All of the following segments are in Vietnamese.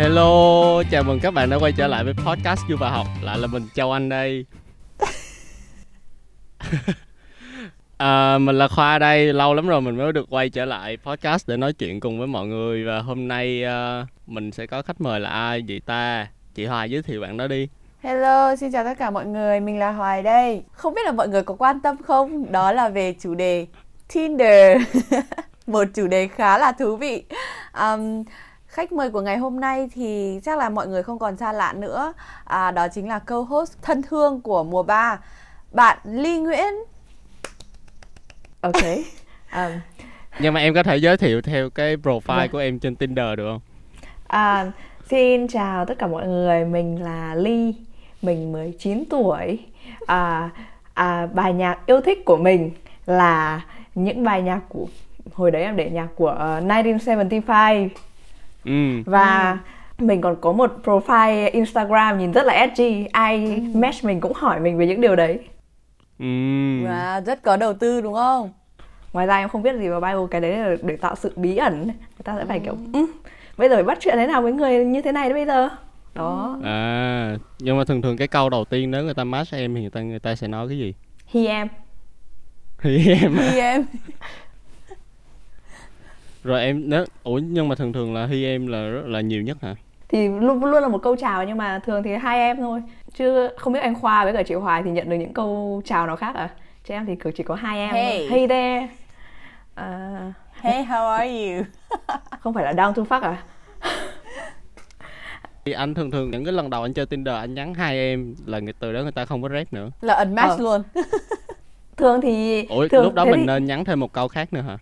Hello, chào mừng các bạn đã quay trở lại với podcast Du và học. Lại là mình Châu Anh đây. À, Mình là Khoa đây, lâu lắm rồi mình mới được quay trở lại podcast để nói chuyện cùng với mọi người. Và hôm nay uh, mình sẽ có khách mời là ai? Vậy ta? Chị Hoài giới thiệu bạn đó đi. Hello, xin chào tất cả mọi người, mình là Hoài đây. Không biết là mọi người có quan tâm không? Đó là về chủ đề Tinder. Một chủ đề khá là thú vị. Um, Khách mời của ngày hôm nay thì chắc là mọi người không còn xa lạ nữa. À, Đó chính là co-host thân thương của mùa 3 Bạn Ly Nguyễn. Ok. Um, Nhưng mà em có thể giới thiệu theo cái profile vâng. của em trên Tinder được không? À, xin chào tất cả mọi người, mình là Ly. Mình 19 tuổi. À, à, Bài nhạc yêu thích của mình là những bài nhạc của Hồi đấy em để nhạc của uh, 1975 Ừ. và ừ. mình còn có một profile Instagram nhìn rất là edgy. Ai ừ. match mình cũng hỏi mình về những điều đấy. Ừ. và rất có đầu tư đúng không? Ngoài ra em không biết gì vào bio cái đấy là để tạo sự bí ẩn. Người ta sẽ phải ừ. kiểu ừ, bây giờ phải bắt chuyện thế nào với người như thế này đấy bây giờ? Đó. À nhưng mà thường thường cái câu đầu tiên nếu người ta match em thì người ta người ta sẽ nói cái gì? He em. He em. He em rồi em nếu ủa nhưng mà thường thường là hi em là rất là nhiều nhất hả? Thì luôn luôn là một câu chào nhưng mà thường thì hai em thôi. Chứ không biết anh khoa với cả chị hoài thì nhận được những câu chào nào khác à? Chứ em thì chỉ có hai em hey, hey there. Uh, hey how are you? không phải là down to fuck à? Thì anh thường thường những cái lần đầu anh chơi Tinder anh nhắn hai em là người từ đó người ta không có rep nữa. Là unmatch ờ. luôn. Thường thì ủa thường, lúc đó mình thì... nên nhắn thêm một câu khác nữa hả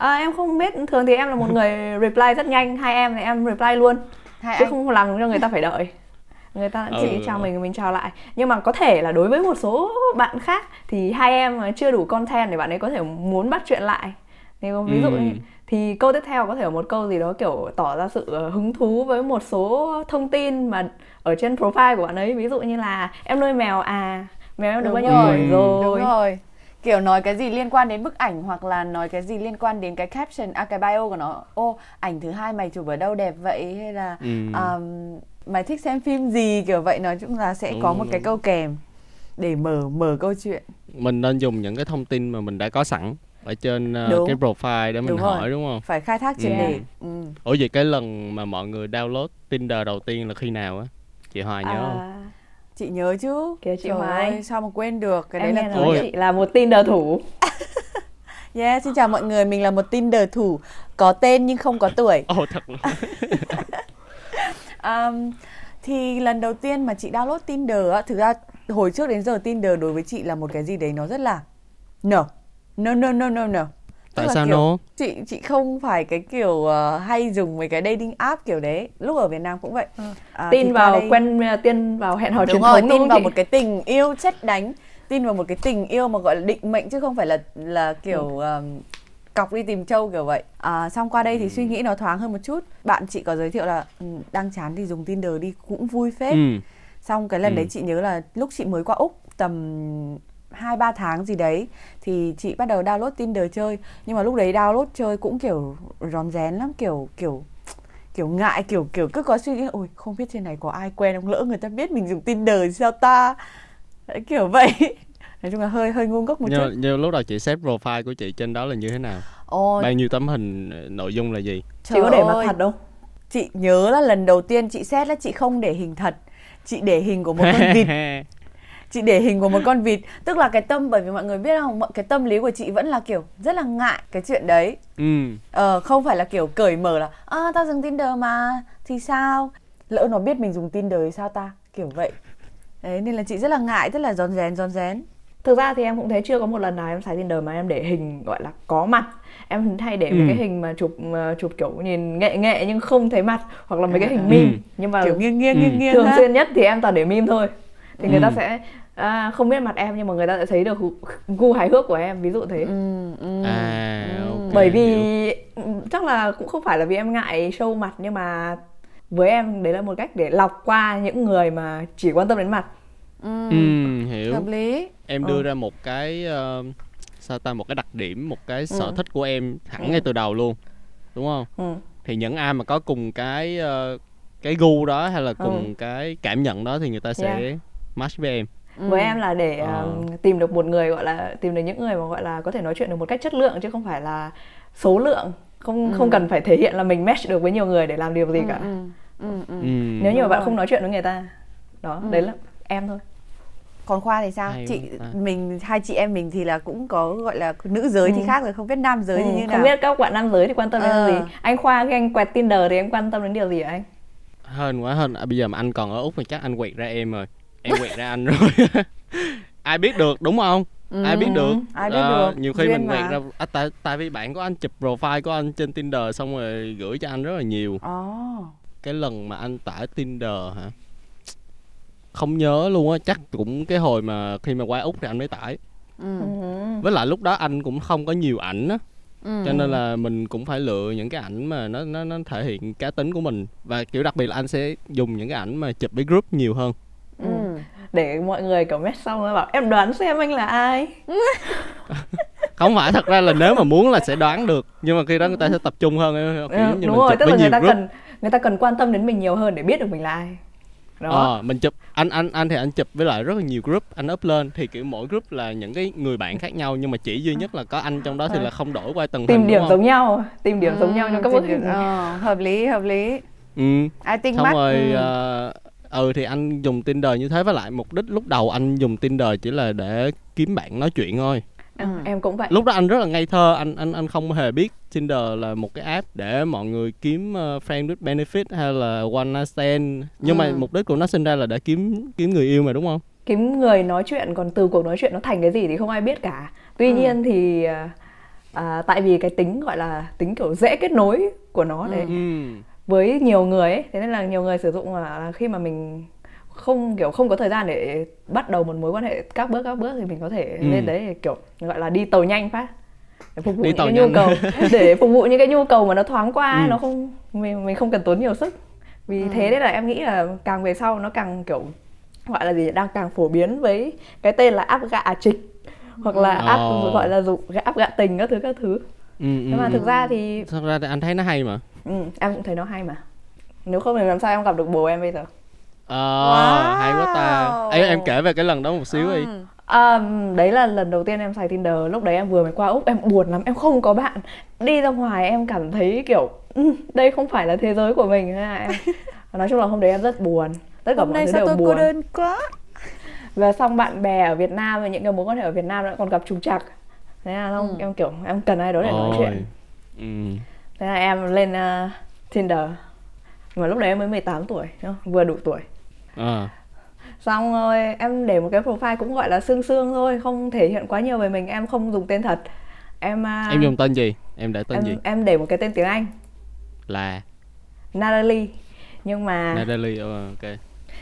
à, em không biết thường thì em là một người reply rất nhanh. Hai em thì em reply luôn. Hai chứ anh. không làm cho người ta phải đợi. Người ta chỉ ừ. chào mình mình chào lại. Nhưng mà có thể là đối với một số bạn khác thì hai em chưa đủ content thì bạn ấy có thể muốn bắt chuyện lại. Thì ví dụ ừ. thì câu tiếp theo có thể là một câu gì đó kiểu tỏ ra sự ờ, hứng thú với một số thông tin mà ở trên profile của bạn ấy. Ví dụ như là em nuôi mèo à mèo em được bao nhiêu tuổi rồi? đúng rồi kiểu nói cái gì liên quan đến bức ảnh hoặc là nói cái gì liên quan đến cái caption à cái bio của nó. Ô ảnh thứ hai mày chụp ở đâu đẹp vậy? Hay là ừ. um, mày thích xem phim gì? Kiểu vậy nói chung là sẽ đúng, có một đúng. cái câu kèm để mở mở câu chuyện. Mình nên dùng những cái thông tin mà mình đã có sẵn ở trên uh, cái profile để mình đúng hỏi rồi. đúng không? Phải khai thác triệt để ừ. ủa vậy cái lần mà mọi người download tinder đầu tiên là khi nào á? Chị hoài nhớ à... không chị nhớ chứ? Kìa chị Hoài. sao mà quên được? Cái em đấy là nói chị là một Tinder thủ. Yeah, xin chào mọi người, mình là một Tinder thủ. Có tên nhưng không có tuổi. Ồ, oh, thật um, Thì lần đầu tiên mà chị download Tinder á Thực ra hồi trước đến giờ Tinder đối với chị là một cái gì đấy nó rất là No, no, no, no, no, no tại sao kiểu, no chị chị không phải cái kiểu uh, hay dùng mấy cái dating app kiểu đấy lúc ở Việt Nam cũng vậy ừ. à, tin vào đây... quen tin vào hẹn hò truyền thống tin vào chị? một cái tình yêu chất đánh tin vào một cái tình yêu mà gọi là định mệnh chứ không phải là là kiểu ừ. um, cọc đi tìm trâu kiểu vậy à, xong qua đây thì ừ. suy nghĩ nó thoáng hơn một chút bạn chị có giới thiệu là ừ, đang chán thì dùng tinder đi cũng vui phết ừ. xong cái lần ừ. đấy chị nhớ là lúc chị mới qua úc tầm hai ba tháng gì đấy thì chị bắt đầu download Tinder chơi. Nhưng mà lúc đấy download chơi cũng kiểu rón rén lắm kiểu kiểu kiểu ngại kiểu kiểu cứ có suy nghĩ ôi không biết trên này có ai quen không? Lỡ người ta biết mình dùng Tinder thì sao ta? Đấy, kiểu vậy. Nói chung là hơi hơi ngu ngốc một chút. nhưng lúc đầu chị xếp profile của chị trên đó là như thế nào? Ôi. bao nhiêu tấm hình nội dung là gì? Trời chị có để mặt thật không? Chị nhớ là lần đầu tiên chị xét là chị không để hình thật. Chị để hình của một con vịt chị để hình của một con vịt. Tức là cái tâm bởi vì mọi người biết không cái tâm lý của chị vẫn là kiểu rất là ngại cái chuyện đấy. Ừ. ờ không phải là kiểu cởi mở là à tao dùng tinder mà thì sao? Lỡ nó biết mình dùng tinder thì sao ta? Kiểu vậy. Đấy nên là chị rất là ngại rất là rón rén rón rén. Thực ra thì em cũng thấy chưa có một lần nào em xài tinder mà em để hình gọi là có mặt. Em hay để ừ. mấy cái hình mà chụp uh, chụp kiểu nhìn nghệ nghệ nhưng không thấy mặt hoặc là mấy cái hình meme. Ừ. nhưng mà kiểu nghiêng nghiêng ừ. nghiêng nghiêng thường xuyên nhất thì em toàn để meme thôi thì người ừ. ta sẽ à, không biết mặt em nhưng mà người ta sẽ thấy được gu hài hước của em ví dụ thế ừ, ừ, à, okay, bởi vì hiểu. chắc là cũng không phải là vì em ngại show mặt nhưng mà với em đấy là một cách để lọc qua những người mà chỉ quan tâm đến mặt ừ, ừ hiểu hợp lý em đưa ừ. ra một cái uh, sao ta một cái đặc điểm một cái sở ừ. thích của em hẳn ừ. ngay từ đầu luôn đúng không ừ. thì những ai mà có cùng cái uh, cái gu đó hay là cùng ừ. cái cảm nhận đó thì người ta sẽ yeah. Match với em ừ. với em là để ờ. uh, tìm được một người gọi là tìm được những người mà gọi là có thể nói chuyện được một cách chất lượng chứ không phải là số lượng không ừ. không cần phải thể hiện là mình match được với nhiều người để làm điều gì ừ, cả ừ. Ừ, ừ. Ừ. nếu như mà bạn không nói chuyện với người ta đó ừ. đấy là em thôi còn khoa thì sao hay chị mình hai chị em mình thì là cũng có gọi là nữ giới ừ. thì khác rồi không biết nam giới ừ. thì như nào không biết các bạn nam giới thì quan tâm đến ờ. gì anh khoa khi anh quẹt tinder thì em quan tâm đến điều gì hả anh hơn quá hơn à, bây giờ mà anh còn ở úc thì chắc anh quẹt ra em rồi em quẹt ra anh rồi. Ai biết được đúng không? Ừ. ai biết được. Ai biết à, được. nhiều khi Duyên mình quẹt ra à, tại tại vì bạn của anh chụp profile của anh trên tinder xong rồi gửi cho anh rất là nhiều. Oh. cái lần mà anh tải tinder hả? Không nhớ luôn á chắc cũng cái hồi mà khi mà qua úc thì anh mới tải. Ừ. với lại lúc đó anh cũng không có nhiều ảnh á. Ừ. cho nên là mình cũng phải lựa những cái ảnh mà nó nó nó thể hiện cá tính của mình. Và kiểu đặc biệt là anh sẽ dùng những cái ảnh mà chụp với group nhiều hơn ừ. để mọi người kiểu mét xong rồi bảo em đoán xem anh là ai? Không phải thật ra là nếu mà muốn là sẽ đoán được nhưng mà khi đó người ta sẽ tập trung hơn kiểu ừ, đúng rồi tức là người ta group. cần người ta cần quan tâm đến mình nhiều hơn để biết được mình là ai. Đó. Ờ, mình chụp anh anh anh thì anh chụp với lại rất là nhiều group anh up lên thì kiểu mỗi group là những cái người bạn khác nhau nhưng mà chỉ duy nhất là có anh trong đó thì là không đổi qua từng tìm hình, điểm giống nhau tìm điểm ừ, giống nhau trong các bức hình ờ, hợp lý hợp lý. Ừ. I think xong rồi ừ. Uh, ừ thì anh dùng Tinder như thế với lại mục đích lúc đầu anh dùng Tinder chỉ là để kiếm bạn nói chuyện thôi ừ. em cũng vậy lúc đó anh rất là ngây thơ anh anh anh không hề biết Tinder là một cái app để mọi người kiếm uh, friend with benefit hay là one night stand nhưng ừ. mà mục đích của nó sinh ra là để kiếm kiếm người yêu mà đúng không kiếm người nói chuyện còn từ cuộc nói chuyện nó thành cái gì thì không ai biết cả tuy ừ. nhiên thì à, tại vì cái tính gọi là tính kiểu dễ kết nối của nó đấy ừ. Với nhiều người ấy thế nên là nhiều người sử dụng là khi mà mình không kiểu không có thời gian để bắt đầu một mối quan hệ các bước các bước thì mình có thể ừ. lên đấy kiểu gọi là đi tàu nhanh phát để phục vụ đi những cái nhu cầu để phục vụ những cái nhu cầu mà nó thoáng qua ừ. nó không mình mình không cần tốn nhiều sức vì ừ. thế đấy là em nghĩ là càng về sau nó càng kiểu gọi là gì đang càng phổ biến với cái tên là áp gạ trịch hoặc là áp oh. gọi là dụng áp gạ tình các thứ các thứ ừ, nhưng mà ừ, thực ra thì thực ra thì anh thấy nó hay mà ừ, em cũng thấy nó hay mà nếu không thì làm sao em gặp được bồ em bây giờ Ờ, wow. hay quá ta. Ấy em kể về cái lần đó một xíu đi. À, đấy là lần đầu tiên em xài Tinder Lúc đấy em vừa mới qua Úc Em buồn lắm, em không có bạn Đi ra ngoài em cảm thấy kiểu ừ, Đây không phải là thế giới của mình em Nói chung là hôm đấy em rất buồn Tất cả hôm mọi thứ đều tôi buồn cô đơn quá Và xong bạn bè ở Việt Nam Và những cái mối quan hệ ở Việt Nam đã còn gặp trục trặc Thế là không, ừ. em kiểu em cần ai đó để Ôi. nói chuyện ừ. Thế là em lên uh, Tinder. Mà lúc đấy em mới 18 tuổi Vừa đủ tuổi. À. xong rồi em để một cái profile cũng gọi là xương xương thôi không thể hiện quá nhiều về mình em không dùng tên thật. Em à, em dùng tên gì? Em để tên em, gì? em để một cái tên tiếng anh. Là? Natalie. Nhưng mà Natalie oh, ok.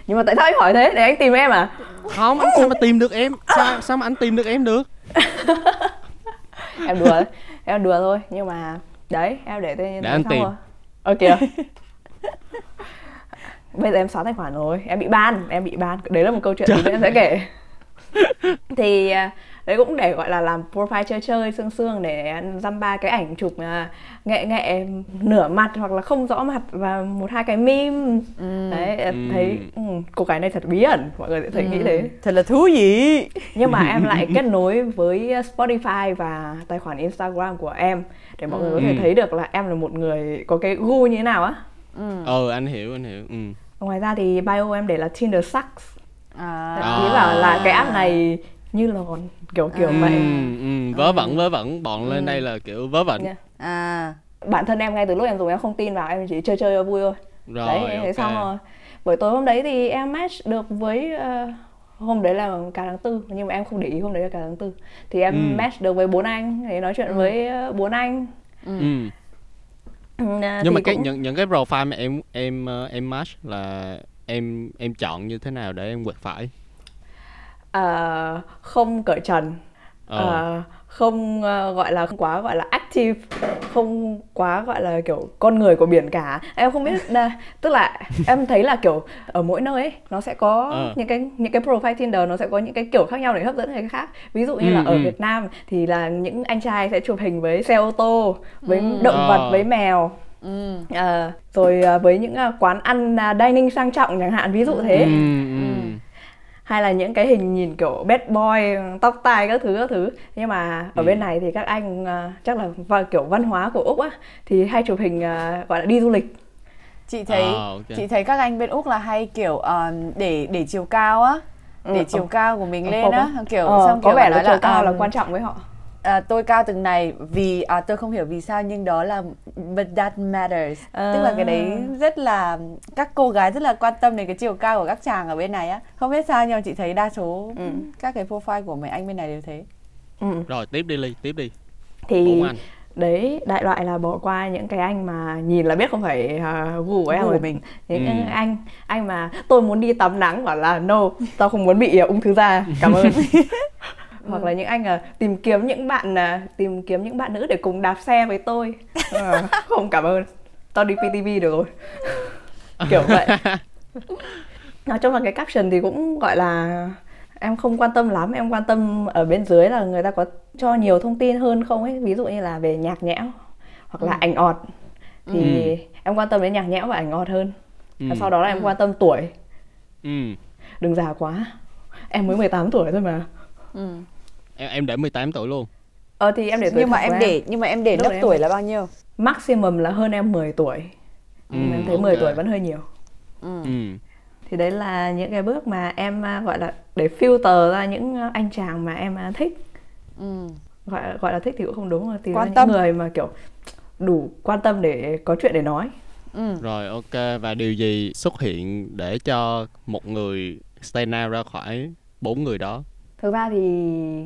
Nhưng mà tại sao anh hỏi thế? Để anh tìm em à? Không anh sao mà tìm được em? Sao sao mà anh tìm được em được? Em đùa em đùa thôi nhưng mà đấy em để tên như để anh tìm. rồi. ok bây giờ em xóa tài khoản rồi. Em bị ban em bị ban. Đấy là một câu chuyện thì em sẽ kể. Thì à, đấy cũng để gọi là làm profile chơi chơi xương xương để dăm ba cái ảnh chụp uh, nghệ nghệ nửa mặt hoặc là không rõ mặt và một hai cái meme. Ừ. đấy ừ. thấy ừ, cô gái này thật bí ẩn. Mọi người sẽ thấy ừ. nghĩ thế. Thật là thú vị. Nhưng mà em lại kết nối với Spotify và tài khoản Instagram của em để mọi ừ. người có thể ừ. thấy được là em là một người có cái gu như thế nào á ừ. ừ anh hiểu anh hiểu ừ ngoài ra thì bio em để là Tinder sucks à. ý bảo là cái app này như lòn kiểu kiểu à. vậy ừ, vớ vẩn vớ vẩn bọn lên ừ. đây là kiểu vớ vẩn yeah. à bản thân em ngay từ lúc em dùng em không tin vào em chỉ chơi chơi cho vui thôi rồi đấy okay. thế xong rồi buổi tối hôm đấy thì em match được với uh, hôm đấy là cả tháng tư nhưng mà em không để ý hôm đấy là cả tháng tư thì em ừ. match được với bốn anh để nói chuyện ừ. với uh, bốn anh ừ. ừ. Ừ, nhưng mà cái cũng... những những cái profile mà em em ờ, em match là em em chọn như thế nào để em quẹt phải uh, không cởi trần uh, không uh, gọi là không quá gọi là active không quá gọi là kiểu con người của biển cả em không biết tức là em thấy là kiểu ở mỗi nơi ấy nó sẽ có uh. những cái những cái profile Tinder nó sẽ có những cái kiểu khác nhau để hấp dẫn người khác ví dụ như ừ, là ở ừ. Việt Nam thì là những anh trai sẽ chụp hình với xe ô tô với ừ. động vật uh. với mèo ừ. à, rồi à, với những à, quán ăn à, dining sang trọng chẳng hạn ví dụ thế ừ, ừ. Hay là những cái hình nhìn kiểu bad boy tóc tai các thứ các thứ. Nhưng mà ở ừ. bên này thì các anh à, chắc là và kiểu văn hóa của úc á thì hay chụp hình à, gọi là đi du lịch. Chị thấy oh, okay. chị thấy các anh bên úc là hay kiểu uh, để để chiều cao á để ừ, chiều cao của mình ừ, lên á kiểu ờ, xong có kiểu vẻ là chiều cao là quan trọng với họ à, tôi cao từng này vì à, tôi không hiểu vì sao nhưng đó là but that matters. À. tức là cái đấy rất là các cô gái rất là quan tâm đến cái chiều cao của các chàng ở bên này á. Không biết sao nhưng mà chị thấy đa số ừ. các cái profile của mấy anh bên này đều thế. Ừ. rồi tiếp đi ly tiếp đi. Thì đấy đại loại là bỏ qua những cái anh mà nhìn là biết không phải uh, gu của em của mình. Những ừ. anh anh mà tôi muốn đi tắm nắng bảo là no tao không muốn bị uh, ung thư da. Cảm ơn hoặc là những anh à, tìm kiếm những bạn à, tìm kiếm những bạn nữ để cùng đạp xe với tôi. À, không cảm ơn. Tao đi PTV được rồi. Kiểu vậy. Nói chung là cái caption thì cũng gọi là em không quan tâm lắm. Em quan tâm ở bên dưới là người ta có cho nhiều thông tin hơn không ấy. Ví dụ như là về nhạc nhẽo hoặc là ừ. ảnh ọt. Thì ừ. em quan tâm đến nhạc nhẽo và ảnh ọt hơn. Ừ. và sau đó là em ừ. quan tâm tuổi. Ừ. đừng già quá. Em mới 18 tuổi thôi mà ừ. em em để 18 tuổi luôn ờ thì em để tuổi nhưng mà em để nhưng mà em để lớp tuổi em... là bao nhiêu maximum là hơn em 10 tuổi ừ, em thấy okay. 10 tuổi vẫn hơi nhiều ừ. ừ thì đấy là những cái bước mà em à, gọi là để filter ra những anh chàng mà em à, thích ừ. gọi gọi là thích thì cũng không đúng mà tìm quan tâm. những người mà kiểu đủ quan tâm để có chuyện để nói ừ. rồi ok và điều gì xuất hiện để cho một người stand out ra khỏi bốn người đó thực ra thì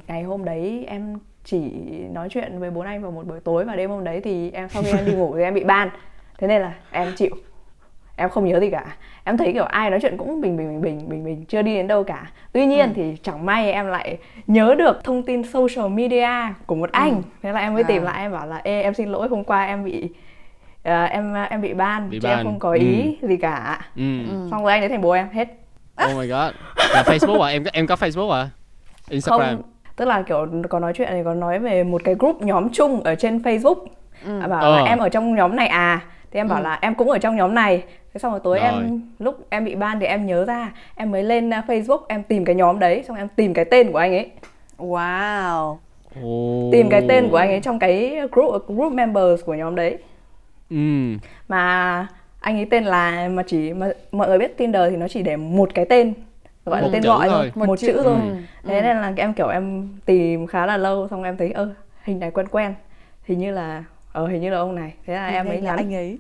ngày hôm đấy em chỉ nói chuyện với bốn anh vào một buổi tối và đêm hôm đấy thì em sau khi em đi ngủ thì em bị ban thế nên là em chịu em không nhớ gì cả em thấy kiểu ai nói chuyện cũng bình bình bình bình bình bình chưa đi đến đâu cả tuy nhiên ừ. thì chẳng may em lại nhớ được thông tin social media của một anh ừ. thế là em mới à. tìm lại em bảo là ê em xin lỗi hôm qua em bị uh, em em bị ban bị chứ ban. em không có ý ừ. gì cả ừ. ừ. xong rồi anh ấy thành bố em hết oh my god là facebook à em em có facebook à instagram không, tức là kiểu có nói chuyện này có nói về một cái group nhóm chung ở trên facebook ừ. bảo ờ. là em ở trong nhóm này à thì em bảo ừ. là em cũng ở trong nhóm này thế xong rồi tối rồi. em lúc em bị ban thì em nhớ ra em mới lên uh, facebook em tìm cái nhóm đấy xong em tìm cái tên của anh ấy wow oh. tìm cái tên của anh ấy trong cái group group members của nhóm đấy ừ. mà anh ấy tên là mà chỉ mà mọi người biết Tinder thì nó chỉ để một cái tên gọi một là tên gọi thôi. một, một chữ, thôi. ừ. thế ừ. nên là em kiểu em tìm khá là lâu xong em thấy ơ hình này quen quen. Hình như là ờ hình như là ông này. Thế là hình em mới nhắn. anh ấy.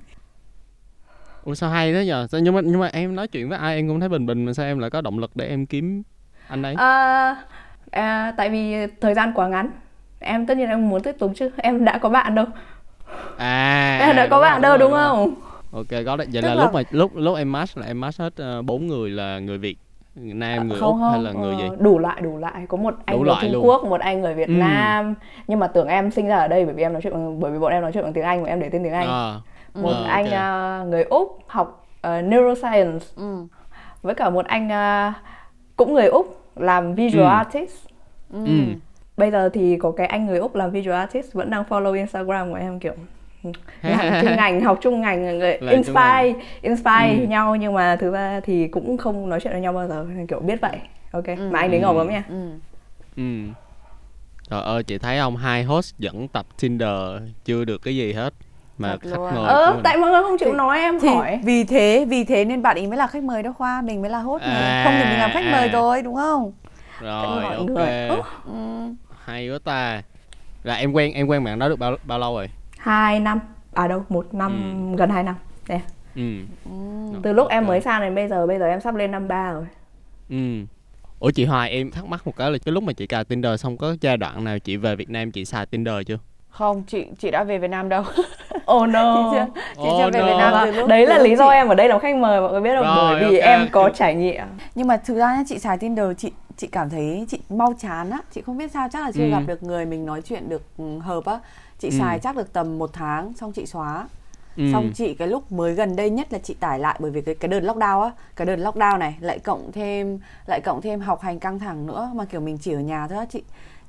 Ủa sao hay thế nhờ? Sao nhưng mà nhưng mà em nói chuyện với ai em cũng thấy bình bình mà sao em lại có động lực để em kiếm anh ấy? À, à, tại vì thời gian quá ngắn. Em tất nhiên em muốn tiếp tục chứ. Em đã có bạn đâu. À em đã có bạn đâu đúng, đúng không? Ok có đấy. Vậy Tức là, là lúc mà lúc lúc em match là em match hết ờ, bốn uh, người là người việt nam người không, úc không, hay là người gì ờ, đủ lại đủ lại có một anh người trung luôn. quốc một anh người việt ừ. nam nhưng mà tưởng em sinh ra ở đây bởi vì em nói chuyện bởi vì bọn em nói chuyện bằng tiếng anh và em để tên tiếng anh à một ừ, anh uh, người úc học uh, neuroscience ừ. với cả một anh uh, cũng người úc làm visual ừ. artist ừ. ừ. bây giờ thì có cái anh người úc làm visual artist vẫn đang follow instagram của em kiểu làm chung ngành học chung ngành người inspire inspire ừ. nhau nhưng mà thực ra thì cũng không nói chuyện với nhau bao giờ kiểu biết vậy ok ừ. mà anh đấy ngầu lắm nha ừ. ừ. Trời ơi chị thấy ông hai host dẫn tập Tinder chưa được cái gì hết mà khách mời ờ tại mọi người không chịu thì, nói em thì hỏi vì thế vì thế nên bạn ý mới là khách mời đó khoa mình mới là hốt à, không thì mình làm khách à. mời rồi đúng không rồi ok người. Ừ. hay quá ta là em quen em quen bạn đó được bao bao lâu rồi hai năm. À đâu một năm ừ. gần hai năm. Nè ừ. từ lúc em mới sang đến bây giờ bây giờ em sắp lên năm ba rồi. Ừ. Ủa chị hoài em thắc mắc một cái là cái lúc mà chị cài tinder xong có giai đoạn nào chị về việt nam chị xài tinder chưa? Không chị chị đã về Việt Nam đâu. Oh no. Chị chưa chị oh chưa về no. Việt Nam từ lúc đấy là lý do em ở đây làm khách mời mọi người biết không? Bởi vì okay. em có trải nghiệm. Nhưng mà thực ra nhá chị xài Tinder chị chị cảm thấy chị mau chán á. Chị không biết sao chắc là chưa ừ. gặp được người mình nói chuyện được ừ, hợp á chị ừ. xài chắc được tầm một tháng xong chị xóa Ừ. xong chị cái lúc mới gần đây nhất là chị tải lại bởi vì cái cái đợt lockdown á cái đợt lockdown này lại cộng thêm lại cộng thêm học hành căng thẳng nữa mà kiểu mình chỉ ở nhà thôi á chị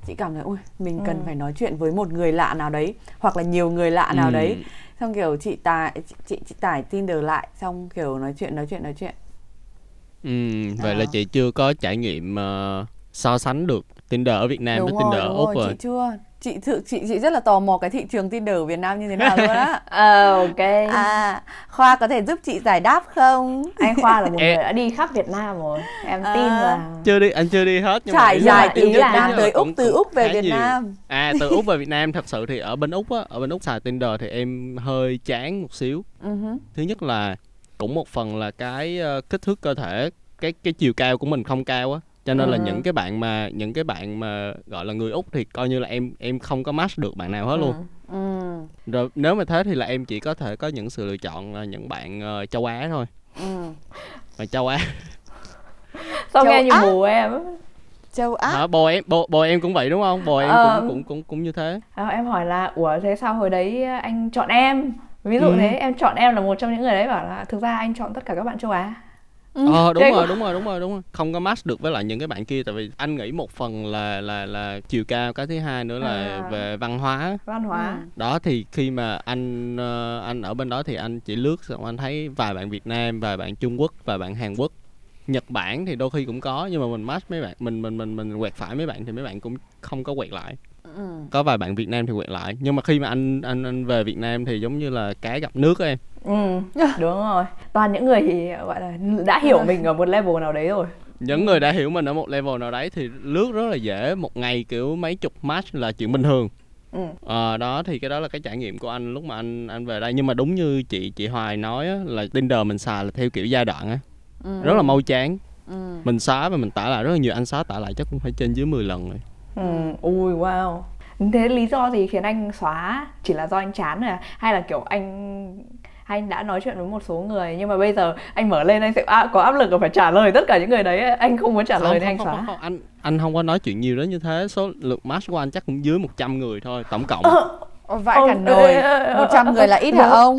chị cảm thấy ui mình cần ừ. phải nói chuyện với một người lạ nào đấy hoặc là nhiều người lạ nào ừ. đấy xong kiểu chị tải chị, chị tải Tinder lại xong kiểu nói chuyện nói chuyện nói chuyện ừ vậy à. là chị chưa có trải nghiệm uh, so sánh được Tinder ở Việt Nam đúng với rồi, Tinder ở Úc rồi. Chị chưa. Chị thực chị chị rất là tò mò cái thị trường Tinder ở Việt Nam như thế nào luôn á. ờ ok. À, Khoa có thể giúp chị giải đáp không? Anh Khoa là một người đã đi khắp Việt Nam rồi. Em à, tin là chưa đi anh chưa đi hết nhưng trải dài từ Việt Nam tới Úc từ Úc về Việt nhiều. Nam. À từ Úc về Việt Nam thật sự thì ở bên Úc á, ở bên Úc xài Tinder thì em hơi chán một xíu. Uh-huh. Thứ nhất là cũng một phần là cái uh, kích thước cơ thể cái cái chiều cao của mình không cao á cho nên ừ. là những cái bạn mà những cái bạn mà gọi là người úc thì coi như là em em không có match được bạn nào hết ừ. luôn. Ừ. rồi nếu mà thế thì là em chỉ có thể có những sự lựa chọn là những bạn uh, châu á thôi. Ừ. mà châu á. Sao nghe như mù em? Châu á? À, bồ em bồ, bồ em cũng vậy đúng không? Bồ em ờ, cũng cũng cũng cũng như thế. À, em hỏi là ủa thế sao hồi đấy anh chọn em? Ví dụ ừ. thế em chọn em là một trong những người đấy bảo là thực ra anh chọn tất cả các bạn châu á Ừ. ờ đúng rồi đúng rồi đúng rồi đúng rồi không có match được với lại những cái bạn kia tại vì anh nghĩ một phần là là là chiều cao cái thứ hai nữa là à. về văn hóa văn hóa ừ. đó thì khi mà anh ờ, anh ở bên đó thì anh chỉ lướt xong anh thấy vài bạn Việt Nam vài bạn Trung Quốc vài bạn Hàn Quốc Nhật Bản thì đôi khi cũng có nhưng mà mình match mấy bạn mình mình mình mình quẹt phải mấy bạn thì mấy bạn cũng không có quẹt lại. Ừ. có vài bạn Việt Nam thì quẹt lại nhưng mà khi mà anh anh anh về Việt Nam thì giống như là cá gặp nước em. Ừ. Đúng rồi. Toàn những người thì gọi là đã hiểu mình ở một level nào đấy rồi. Những người đã hiểu mình ở một level nào đấy thì lướt rất là dễ một ngày kiểu mấy chục match là chuyện bình thường. Ừ. à, đó thì cái đó là cái trải nghiệm của anh lúc mà anh anh về đây. Nhưng mà đúng như chị chị Hoài nói á, là Tinder mình xài là theo kiểu giai đoạn á ừ. rất là mau chán. Ừ. mình xóa và mình tải lại rất là nhiều anh xóa tải lại chắc cũng phải trên dưới 10 lần rồi. Ừ. ui wow. Thế lý do gì khiến anh xóa? Chỉ là do anh chán rồi à? Hay là kiểu anh anh đã nói chuyện với một số người nhưng mà bây giờ anh mở lên anh sẽ à, có áp lực là phải trả lời tất cả những người đấy anh không muốn trả lời nên anh xóa. không, không, anh anh không có nói chuyện nhiều đến như thế. Số lượng match của anh chắc cũng dưới 100 người thôi tổng cộng. Ờ, vãi cả nồi. một trăm người là ít hả ông?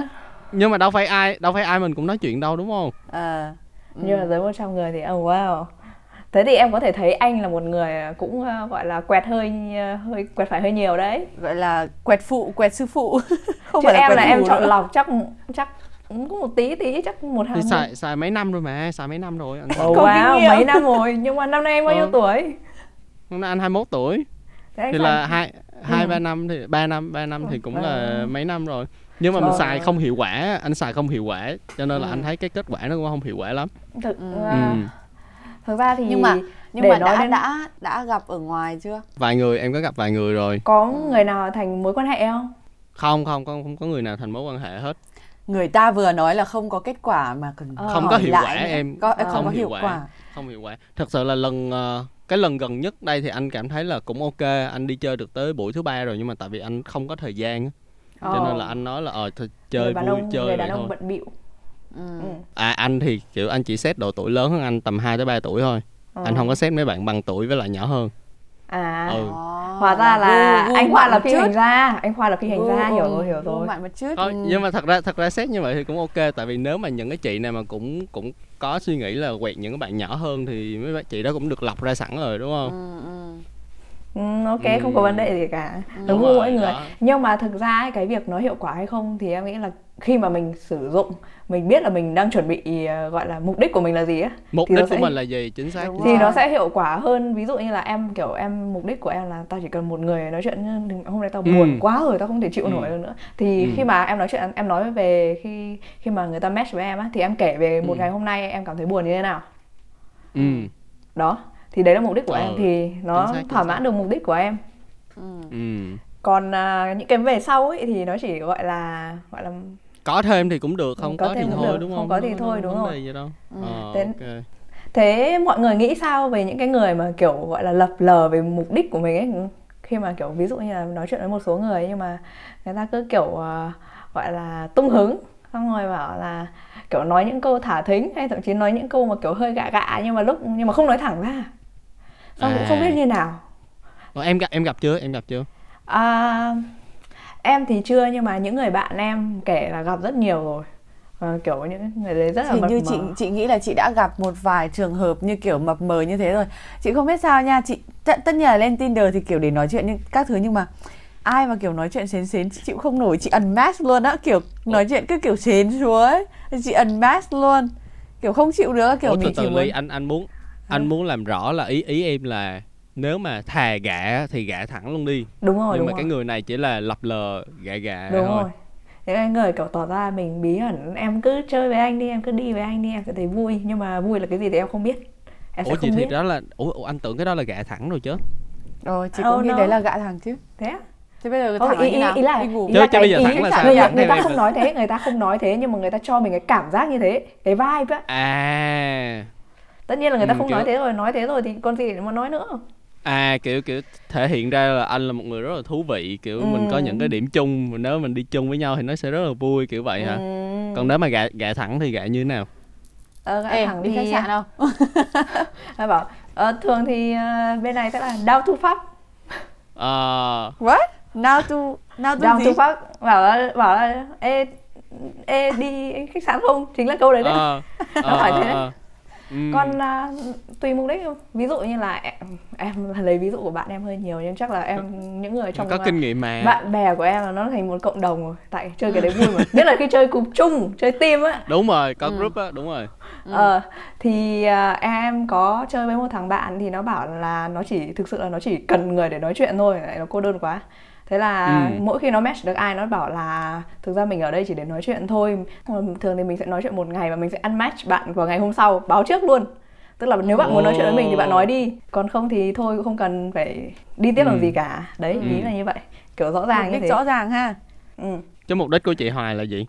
Nhưng mà đâu phải ai đâu phải ai mình cũng nói chuyện đâu đúng không? À nhưng mà dưới 100 người thì oh wow. Thế thì em có thể thấy anh là một người cũng uh, gọi là quẹt hơi uh, hơi quẹt phải hơi nhiều đấy. Gọi là quẹt phụ quẹt sư phụ. Không Chứ phải là em là em chọn lọc chắc chắc cũng có một tí tí chắc một hai xài xài mấy năm rồi mà xài mấy năm rồi. Oh, wow mấy năm rồi. Nhưng mà năm nay em bao nhiêu ừ. tuổi? Năm nay anh 21 tuổi. Thế thì là hai hai ừ. ba năm thì ba năm ba năm thì cũng là mấy năm rồi nhưng mà mình xài không hiệu quả anh xài không hiệu quả cho nên là ừ. anh thấy cái kết quả nó cũng không hiệu quả lắm. Thực ừ. ừ. Thực ra thì nhưng mà nhưng để mà đã đến... đã đã gặp ở ngoài chưa? Vài người em có gặp vài người rồi. Có người nào thành mối quan hệ không? Không không không không có người nào thành mối quan hệ hết. Người ta vừa nói là không có kết quả mà cần ờ. không có hiệu quả em có, không, không có hiệu quả. quả. không hiệu quả. Thật sự là lần uh, cái lần gần nhất đây thì anh cảm thấy là cũng ok anh đi chơi được tới buổi thứ ba rồi nhưng mà tại vì anh không có thời gian cho nên là anh nói là ờ thôi chơi vui ông, chơi người đàn ông bận bịu Ừ. ừ. À anh thì kiểu anh chỉ xét độ tuổi lớn hơn anh tầm 2 tới 3 tuổi thôi. Ừ. Anh không có xét mấy bạn bằng tuổi với lại nhỏ hơn. À. Ừ. Hóa ra là anh Khoa là phi hành gia, anh Khoa là phi hành gia, hiểu rồi, hiểu rồi. Bạn một chút. Thôi, ừ. nhưng mà thật ra thật ra xét như vậy thì cũng ok tại vì nếu mà những cái chị này mà cũng cũng có suy nghĩ là quẹt những cái bạn nhỏ hơn thì mấy chị đó cũng được lọc ra sẵn rồi đúng không? Ừ, ừ. Ừ, ok ừ. không có vấn đề gì cả đúng gu mỗi người đó. nhưng mà thực ra cái việc nó hiệu quả hay không thì em nghĩ là khi mà mình sử dụng mình biết là mình đang chuẩn bị uh, gọi là mục đích của mình là gì á mục đích của sẽ... mình là gì chính xác thì rồi. nó sẽ hiệu quả hơn ví dụ như là em kiểu em mục đích của em là tao chỉ cần một người nói chuyện hôm nay tao ừ. buồn quá rồi tao không thể chịu ừ. nổi được nữa thì ừ. khi mà em nói chuyện em nói về khi khi mà người ta match với em á thì em kể về một ừ. ngày hôm nay em cảm thấy buồn như thế nào ừ đó thì đấy là mục đích của ờ, em thì nó xác, thỏa mãn được mục đích của em ừ. ừ. còn uh, những cái về sau ấy thì nó chỉ gọi là gọi là có thêm thì cũng được không có, có thì thôi được. đúng không không có thì không, thôi đúng rồi gì đâu. Ừ. Ờ, thế, okay. thế mọi người nghĩ sao về những cái người mà kiểu gọi là lập lờ về mục đích của mình ấy khi mà kiểu ví dụ như là nói chuyện với một số người nhưng mà người ta cứ kiểu uh, gọi là tung hứng xong rồi bảo là kiểu nói những câu thả thính hay thậm chí nói những câu mà kiểu hơi gạ gạ nhưng mà lúc nhưng mà không nói thẳng ra xong à. cũng không biết à. như nào. Ờ, em gặp em gặp chưa? Em gặp chưa? À, em thì chưa nhưng mà những người bạn em kể là gặp rất nhiều rồi. À, kiểu những người đấy rất là thì như mờ. chị chị nghĩ là chị đã gặp một vài trường hợp như kiểu mập mờ như thế rồi. Chị không biết sao nha chị tất, nhiên là lên Tinder thì kiểu để nói chuyện những các thứ nhưng mà ai mà kiểu nói chuyện xến xến chị chịu không nổi. Chị unmatch luôn á kiểu nói chuyện cứ kiểu xến xuống ấy. Chị unmatch luôn. Kiểu không chịu được kiểu Ủa, từ mình từ chỉ ly muốn anh anh muốn anh muốn làm rõ là ý ý em là nếu mà thà gạ thì gạ thẳng luôn đi. Đúng rồi nhưng đúng mà rồi. cái người này chỉ là lập lờ gạ gạ đúng thôi. rồi. Những cái người kiểu tỏ ra mình bí ẩn em cứ chơi với anh đi em cứ đi với anh đi em sẽ thấy vui. Nhưng mà vui là cái gì thì em không biết. Em sẽ ủa chị không thì biết. đó là ủa, ủa anh tưởng cái đó là gạ thẳng rồi chứ. Rồi chị Oh, cũng nghĩ no. đấy là gạ thằng chứ. Thế á? thế bây giờ Không, thẳng ý, là như ý, nào? ý là đi ngủ. Ý Chứ- là chứ cái bây giờ ý thẳng là sao? người, Thẳng người theo ta em không là- nói thế người ta không nói thế nhưng mà người ta cho mình cái cảm giác như thế. Cái vibe á. À tất nhiên là người ta Ừ, không kiểu- nói thế rồi nói thế rồi thì còn gì để mà nói nữa? À kiểu kiểu thể hiện ra là anh là một người rất là thú vị kiểu mình có Ừ. những cái điểm chung và nếu mình đi chung với nhau thì nó sẽ rất là vui kiểu vậy hả? Ừ. còn nếu mà gạ gạ thẳng thì gạ như thế nào? Ờ, gã Ê, thẳng đi thì khách sạn không Nó bảo ờ, thường thì ờ, bên này sẽ là down to pháp. Ờ, what? Now to now to down gì? To pháp. Bảo là bảo là ê ê đi khách sạn không? Chính là câu đấy đấy. Ờ, Nó phải ờ, thế. đấy. ờ. Ừm. còn à, tùy mục đích ví dụ như là em, em lấy ví dụ của bạn em hơi nhiều nhưng chắc là em những người trong có à, kinh nghiệm mà. bạn bè của em là nó thành một cộng đồng rồi tại chơi cái đấy vui mà. Nhất là khi chơi cùng chung chơi team á. Đúng rồi có group á đúng rồi. Ờ thì à, em có chơi với một thằng bạn thì nó bảo là nó chỉ thực sự là nó chỉ cần người để nói chuyện thôi lại nó cô đơn quá thế là Ừ. mỗi khi nó match được ai nó bảo là thực ra mình ở đây chỉ để nói chuyện thôi Còn thường thì mình sẽ nói chuyện một ngày và mình sẽ unmatch bạn vào ngày hôm sau báo trước luôn tức là nếu bạn muốn nói chuyện với mình thì bạn nói đi còn không thì thôi cũng không cần phải đi tiếp làm Ừ. gì cả đấy Ừ. ý là như vậy kiểu rõ ràng mục như thế rõ ràng ha ừ. cái mục đích của chị Hoài là gì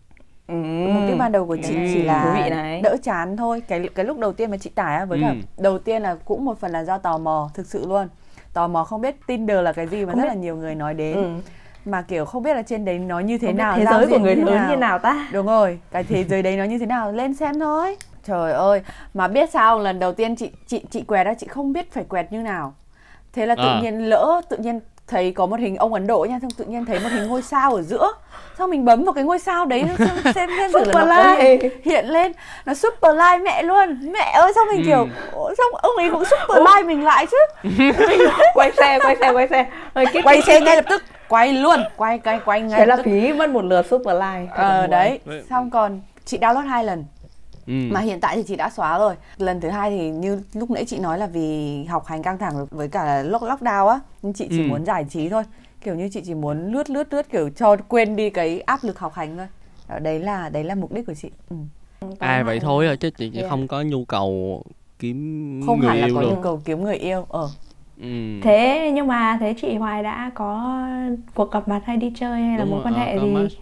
Ừ. mục đích ban đầu của chị Ừ, chỉ là này. đỡ chán thôi cái cái lúc đầu tiên mà chị tải á với cả Ừ. đầu tiên là cũng một phần là do tò mò thực sự luôn tò mò không biết Tinder là cái gì mà Không rất biết. là nhiều người nói đến Ừ. mà kiểu không biết là trên đấy nó như thế Không nào thế giới của người lớn như nào ta đúng rồi cái thế giới đấy nó như thế nào lên xem thôi trời ơi mà biết sao lần đầu tiên chị chị chị quẹt đó chị không biết phải quẹt như nào thế là tự À. nhiên lỡ tự nhiên thấy có một hình ông Ấn Độ nha xong tự nhiên thấy một hình ngôi sao ở giữa. Xong mình bấm vào cái ngôi sao đấy xem xem thử là nó hiện, hiện lên. Nó super like mẹ luôn mẹ ơi! Xong mình Ừ. kiểu "Ủa, xong ông ấy cũng super like mình lại chứ. Quay xe quay xe quay xe. Rồi, quay xe ngay lập tức. Quay luôn quay quay quay ngay thế là phí mất một lượt super like ờ đấy. Xong còn chị download hai lần ừ. mà hiện tại thì chị đã xóa rồi. Lần thứ hai thì như lúc nãy chị nói là vì học hành căng thẳng với cả là lock lockdown á nhưng chị chỉ Ừ. muốn giải trí thôi. Kiểu như chị chỉ muốn lướt lướt lướt kiểu cho quên đi cái áp lực học hành thôi. Đó, đấy là đấy là mục đích của chị. Ừ. à vậy thôi à chứ chị, Yeah. không có nhu cầu kiếm không người hẳn là yêu có luôn nhu cầu kiếm người yêu ờ. Ừ. thế nhưng mà thế chị Hoài đã có cuộc gặp mặt hay đi chơi hay là Đúng mối rồi, quan ờ, hệ có gì?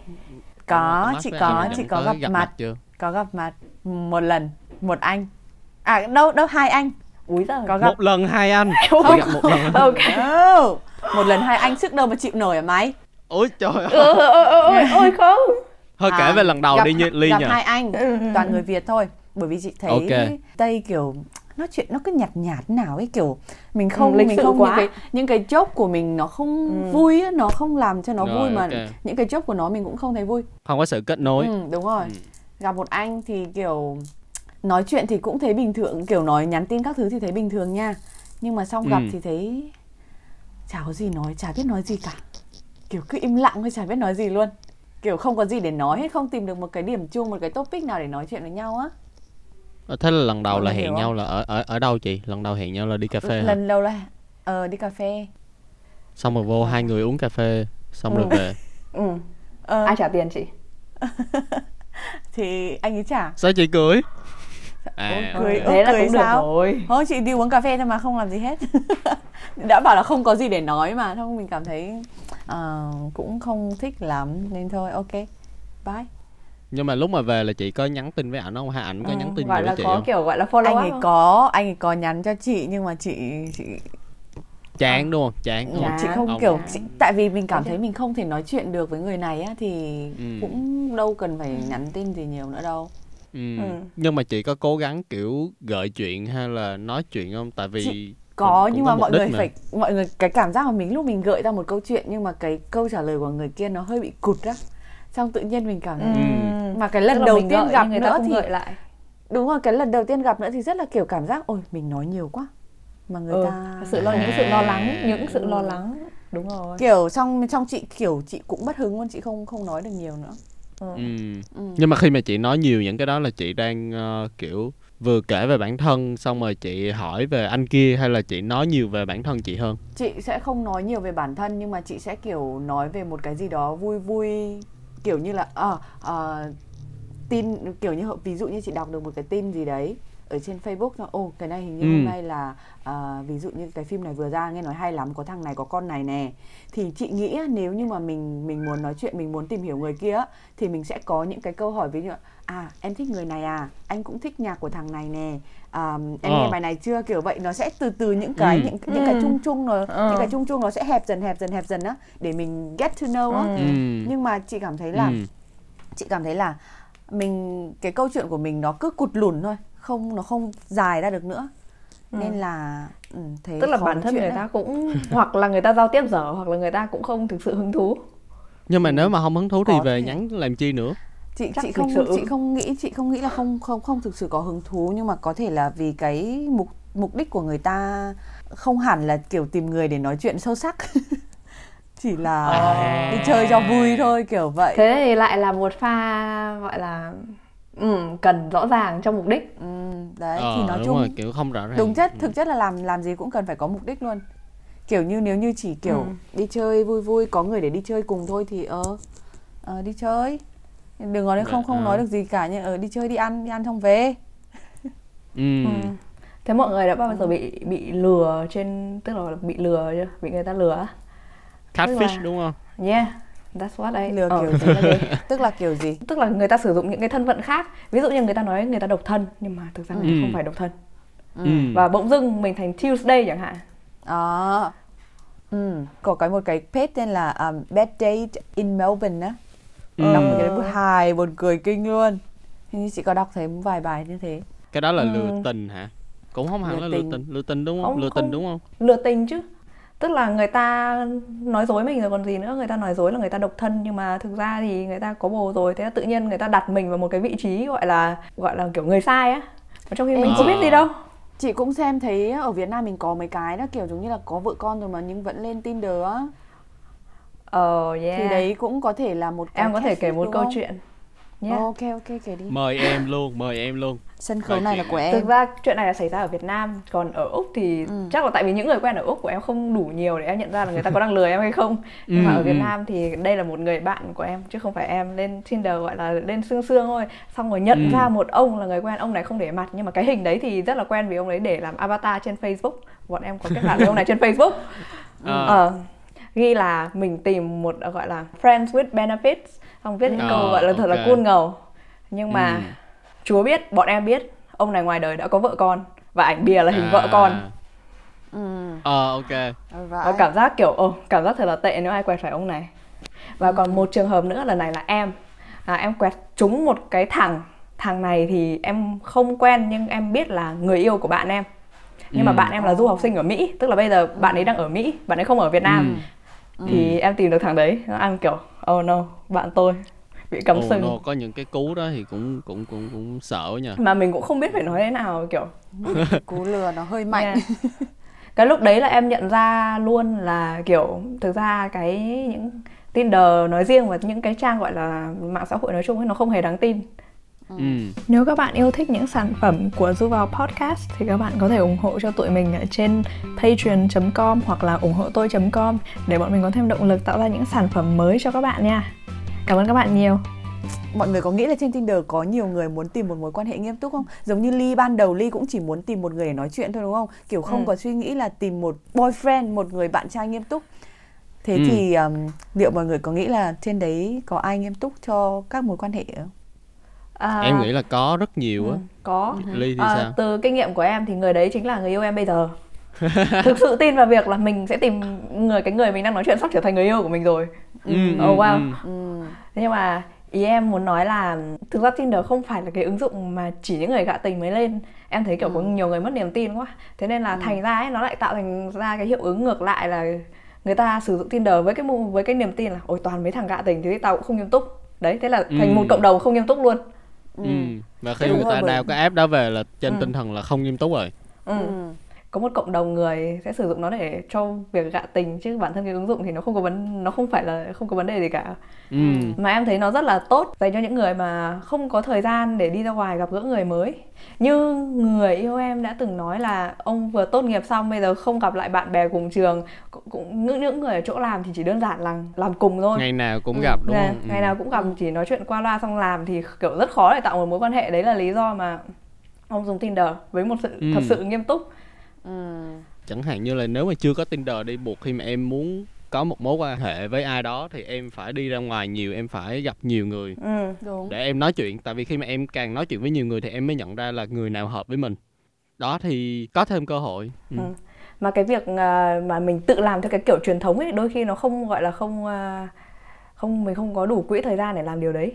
có chị có chị có gặp mặt chưa? Có gặp mặt một lần một anh à đâu đâu hai anh úi giời có gặp một lần hai anh Không. Gặp một lần ok một lần hai anh sức đâu mà chịu nổi hả mày ôi trời ơi ôi ôi ôi ôi không thôi kể À, về lần đầu gặp, đi như ly gặp nhờ hai anh Ừ, ừ, toàn ừ. người Việt thôi bởi vì chị thấy Ok. Tây kiểu nói chuyện nó cứ nhạt nhạt nào ấy kiểu mình không Ừ, lịch mình không quá. những cái những cái joke của mình nó không Ừ. vui á, nó không làm cho nó Rồi, vui mà ok. những cái joke của nó mình cũng không thấy vui không có sự kết nối ừ, đúng rồi Ừ. gặp một anh thì kiểu nói chuyện thì cũng thấy bình thường kiểu nói nhắn tin các thứ thì thấy bình thường nha. Nhưng mà xong gặp Ừ. thì thấy chả có gì nói chả biết nói gì cả. Kiểu cứ im lặng thôi chả biết nói gì luôn. Kiểu không có gì để nói hết không tìm được một cái điểm chung một cái topic nào để nói chuyện với nhau á. Ờ, thế là lần đầu Mọi là hẹn hiểu nhau là ở ở ở đâu chị? Lần đầu hẹn nhau là đi cà phê hả? Lần đầu là ờ đi cà phê. Xong rồi vô hai người uống cà phê xong Ừ. rồi về. Ừ. ờ, ai trả tiền chị thì anh ấy trả. Sao chị cười? À. Ôi, cười. thế là cười cũng được sao? rồi. Thôi chị đi uống cà phê thôi mà không làm gì hết. Đã bảo là không có gì để nói mà thôi mình cảm thấy ờ, cũng không thích lắm nên thôi ok bye. Nhưng mà lúc mà về là chị có nhắn tin với ảnh không? Hay ảnh có Ừ, nhắn tin gọi gì là với chị có không? kiểu gọi là follow anh ấy không? có anh ấy có nhắn cho chị nhưng mà chị chị chán đúng không chán đúng Dạ. không chị không Ông. kiểu chị, tại vì mình cảm thấy mình không thể nói chuyện được với người này á thì Ừ. cũng đâu cần phải nhắn tin gì nhiều nữa đâu ừ. Ừ. nhưng mà chị có cố gắng kiểu gợi chuyện hay là nói chuyện không tại vì Chị có cũng- cũng nhưng có mà mọi người mà. phải mọi người cái cảm giác của mình lúc mình gợi ra một câu chuyện nhưng mà cái câu trả lời của người kia nó hơi bị cụt á xong tự nhiên mình cảm thấy ừ. mà cái lần đầu tiên gặp nữa thì lại đúng rồi cái lần đầu tiên gặp nữa thì rất là kiểu cảm giác ôi mình nói nhiều quá mà người ừ, ta sự lo những sự lo lắng những sự lo lắng đúng rồi kiểu trong trong chị kiểu chị cũng mất hứng luôn chị không không nói được nhiều nữa ừ. Ừ. Ừ. nhưng mà khi mà chị nói nhiều những cái đó là chị đang uh, kiểu vừa kể về bản thân xong rồi chị hỏi về anh kia hay là chị nói nhiều về bản thân chị hơn chị sẽ không nói nhiều về bản thân nhưng mà chị sẽ kiểu nói về một cái gì đó vui vui kiểu như là à, à, tin kiểu như ví dụ như chị đọc được một cái tin gì đấy ở trên Facebook là ô cái này hình như ừ. hôm nay là uh, ví dụ như cái phim này vừa ra nghe nói hay lắm có thằng này có con này nè thì chị nghĩ nếu như mà mình mình muốn nói chuyện mình muốn tìm hiểu người kia thì mình sẽ có những cái câu hỏi ví dụ à em thích người này à anh cũng thích nhạc của thằng này nè à, em ờ. nghe bài này chưa kiểu vậy nó sẽ từ từ những cái ừ. những những cái ừ. chung chung nó ừ. những cái chung chung nó sẽ hẹp dần hẹp dần hẹp dần á để mình get to know á ừ. nhưng mà chị cảm thấy là ừ. chị cảm thấy là mình cái câu chuyện của mình nó cứ cụt lùn thôi không nó không dài ra được nữa ừ. nên là ừ, thế tức là bản thân người đấy. ta cũng hoặc là người ta giao tiếp dở hoặc là người ta cũng không thực sự hứng thú nhưng mà nếu mà không hứng thú thì có về thể. nhắn làm chi nữa chị Chắc chị không sự. chị không nghĩ chị không nghĩ là không không không thực sự có hứng thú nhưng mà có thể là vì cái mục mục đích của người ta không hẳn là kiểu tìm người để nói chuyện sâu sắc chỉ là à. đi chơi cho vui thôi kiểu vậy thế thì lại là một pha gọi là ừ, cần rõ ràng trong mục đích. Ừ, đấy ờ, thì nói chung rồi, kiểu không rõ ràng. Đúng chất thực chất là làm làm gì cũng cần phải có mục đích luôn. Kiểu như nếu như chỉ kiểu ừ. đi chơi vui vui có người để đi chơi cùng thôi thì ờ ờ đi chơi. Đừng nói không không à. nói được gì cả nhưng ở ờ, đi chơi đi ăn đi ăn xong về. Ừ. ừ. thế mọi người đã bao giờ bị bị lừa trên tức là bị lừa chưa? Bị người ta lừa catfish là... đúng không? Yeah That's what I lừa kiểu gì? Là tức là kiểu gì? Tức là người ta sử dụng những cái thân phận khác. Ví dụ như người ta nói người ta độc thân nhưng mà thực ra người ta ừ. không phải độc thân. Ừ. Và bỗng dưng mình thành Tuesday chẳng hạn. À. Ừ. Có cái một cái page tên là um, Bad Date in Melbourne á. Ừ. Đọc một cái bức hài buồn cười kinh luôn. Hình như chị có đọc thấy vài bài như thế. Cái đó là ừ. lừa tình hả? Cũng không hẳn là lừa tình, lừa tình đúng không? không lừa tình đúng không? Lừa tình chứ tức là người ta nói dối mình rồi còn gì nữa người ta nói dối là người ta độc thân nhưng mà thực ra thì người ta có bồ rồi thế là tự nhiên người ta đặt mình vào một cái vị trí gọi là gọi là kiểu người sai á. Và trong khi mình không biết gì đâu. Chị cũng xem thấy ở Việt Nam mình có mấy cái đó kiểu giống như là có vợ con rồi mà nhưng vẫn lên Tinder á. Ờ yeah. thì đấy cũng có thể là một em có thể kể một câu không? chuyện yeah. ok ok kể đi mời em luôn mời em luôn sân khấu này là của em thực ra chuyện này là xảy ra ở Việt Nam còn ở úc thì ừ. chắc là tại vì những người quen ở úc của em không đủ nhiều để em nhận ra là người ta có đang lừa em hay không nhưng ừ, mà ở Việt ừ. Nam thì đây là một người bạn của em chứ không phải em lên Tinder gọi là lên xương xương thôi xong rồi nhận ừ. ra một ông là người quen ông này không để mặt nhưng mà cái hình đấy thì rất là quen vì ông ấy để làm avatar trên Facebook bọn em có kết bạn với ông này trên Facebook à. ờ, ghi là mình tìm một gọi là friends with benefits xong viết những oh, câu gọi là thật okay. là cool ngầu nhưng mà ừ. chúa biết bọn em biết ông này ngoài đời đã có vợ con và ảnh bìa là hình à. vợ con ừ. ờ ok và cảm giác kiểu ồ cảm giác thật là tệ nếu ai quẹt phải ông này và còn một trường hợp nữa lần này là em à, em quẹt trúng một cái thằng thằng này thì em không quen nhưng em biết là người yêu của bạn em nhưng ừ. mà bạn em là du học sinh ở Mỹ tức là bây giờ bạn ấy đang ở Mỹ bạn ấy không ở Việt Nam ừ. thì ừ. em tìm được thằng đấy nó ăn kiểu oh no bạn tôi bị cắm oh, sừng. no, có những cái cú đó thì cũng cũng cũng cũng sợ nha. Mà mình cũng không biết phải nói thế nào kiểu. Cú lừa nó hơi mạnh. Yeah. cái lúc đấy là em nhận ra luôn là kiểu thực ra cái những Tinder nói riêng và những cái trang gọi là mạng xã hội nói chung ấy nó không hề đáng tin Ừ. Nếu các bạn yêu thích những sản phẩm của Du vào Podcast thì các bạn có thể ủng hộ cho tụi mình ở trên patreon.com hoặc là ủng hộ tôi.com để bọn mình có thêm động lực tạo ra những sản phẩm mới cho các bạn nha. Cảm ơn các bạn nhiều mọi người có nghĩ là trên Tinder có nhiều người muốn tìm một mối quan hệ nghiêm túc không? Giống như Ly ban đầu Ly cũng chỉ muốn tìm một người để nói chuyện thôi đúng không? Kiểu không ừ. có suy nghĩ là tìm một boyfriend, một người bạn trai nghiêm túc. Thế ừ. thì um, liệu mọi người có nghĩ là trên đấy có ai nghiêm túc cho các mối quan hệ không? À, em nghĩ là có rất nhiều á. Ừ, có. Ly thì à, sao? Từ kinh nghiệm của em thì người đấy chính là người yêu em bây giờ. thực sự tin vào việc là mình sẽ tìm người cái người mình đang nói chuyện sắp trở thành người yêu của mình rồi ừ, oh wow ừ. nhưng mà ý em muốn nói là thực ra Tinder không phải là cái ứng dụng mà chỉ những người gạ tình mới lên em thấy kiểu ừ. có nhiều người mất niềm tin quá thế nên là ừ. thành ra ấy nó lại tạo thành ra cái hiệu ứng ngược lại là người ta sử dụng Tinder với cái với cái niềm tin là ôi toàn mấy thằng gạ tình thì tao cũng không nghiêm túc đấy thế là thành ừ. một cộng đồng không nghiêm túc luôn ừ. và khi người ta đào cái app đó về là trên ừ. tinh thần là không nghiêm túc rồi ừ. Ừ có một cộng đồng người sẽ sử dụng nó để cho việc gạ tình chứ bản thân cái ứng dụng thì nó không có vấn nó không phải là không có vấn đề gì cả. Ừ. mà em thấy nó rất là tốt dành cho những người mà không có thời gian để đi ra ngoài gặp gỡ người mới. Như người yêu em đã từng nói là ông vừa tốt nghiệp xong bây giờ không gặp lại bạn bè cùng trường cũng những những người ở chỗ làm thì chỉ đơn giản là làm cùng thôi. Ngày nào cũng gặp đúng không? ngày nào cũng gặp chỉ nói chuyện qua loa xong làm thì kiểu rất khó để tạo một mối quan hệ. Đấy là lý do mà ông dùng Tinder với một sự ừ. thật sự nghiêm túc ừ. chẳng hạn như là nếu mà chưa có tinder đi buộc khi mà em muốn có một mối quan hệ với ai đó thì em phải đi ra ngoài nhiều em phải gặp nhiều người ừ, đúng. để em nói chuyện tại vì khi mà em càng nói chuyện với nhiều người thì em mới nhận ra là người nào hợp với mình đó thì có thêm cơ hội ừ. Ừ. mà cái việc à, mà mình tự làm theo cái kiểu truyền thống ấy đôi khi nó không gọi là không à, không mình không có đủ quỹ thời gian để làm điều đấy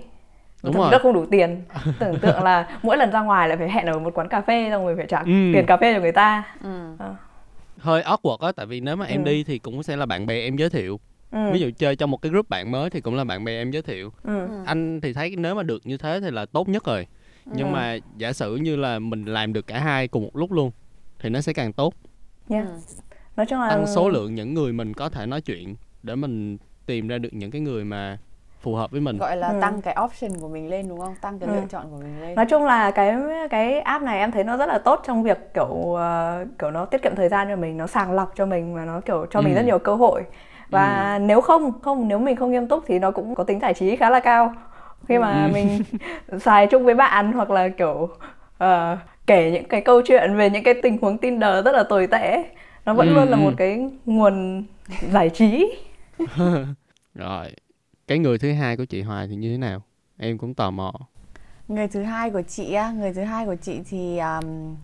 đúng rồi rất không đủ tiền tưởng tượng là mỗi lần ra ngoài lại phải hẹn ở một quán cà phê xong rồi phải trả ừ. tiền cà phê cho người ta ừ. à. hơi awkward á tại vì nếu mà em ừ. đi thì cũng sẽ là bạn bè em giới thiệu ừ. ví dụ chơi trong một cái group bạn mới thì cũng là bạn bè em giới thiệu ừ. anh thì thấy nếu mà được như thế thì là tốt nhất rồi nhưng ừ. mà giả sử như là mình làm được cả hai cùng một lúc luôn thì nó sẽ càng tốt yeah. ừ. nói chung là tăng số lượng những người mình có thể nói chuyện để mình tìm ra được những cái người mà phù hợp với mình gọi là ừ. tăng cái option của mình lên đúng không tăng cái ừ. lựa chọn của mình lên nói chung là cái cái app này em thấy nó rất là tốt trong việc kiểu uh, kiểu nó tiết kiệm thời gian cho mình nó sàng lọc cho mình và nó kiểu cho ừ. mình rất nhiều cơ hội và ừ. nếu không không nếu mình không nghiêm túc thì nó cũng có tính giải trí khá là cao khi mà ừ. mình xài chung với bạn hoặc là kiểu uh, kể những cái câu chuyện về những cái tình huống Tinder rất là tồi tệ nó vẫn ừ. luôn là một cái nguồn giải trí rồi cái người thứ hai của chị Hoài thì như thế nào? Em cũng tò mò. Người thứ hai của chị á người thứ hai của chị thì um...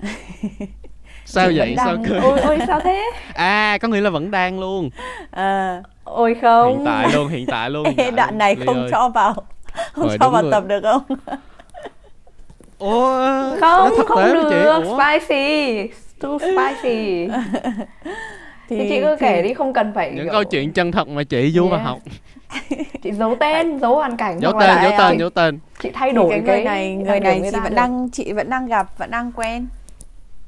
sao chị vậy? Sao cười? Ôi, ôi sao thế? À có nghĩa là vẫn đang luôn. À, ôi không. Hiện tại luôn hiện tại luôn. Ê, đoạn này không ơi. cho vào. Không Rồi, cho vào rồi. tập được không? Ủa, không không được. Spicy. Too spicy thì, thì chị cứ kể đi không cần phải những kiểu... câu chuyện chân thật mà chị vô yeah. và học chị giấu tên giấu hoàn cảnh giấu tên giấu tên giấu tên chị thay đổi cái, cái người này người này chị vẫn được. đang chị vẫn đang gặp vẫn đang quen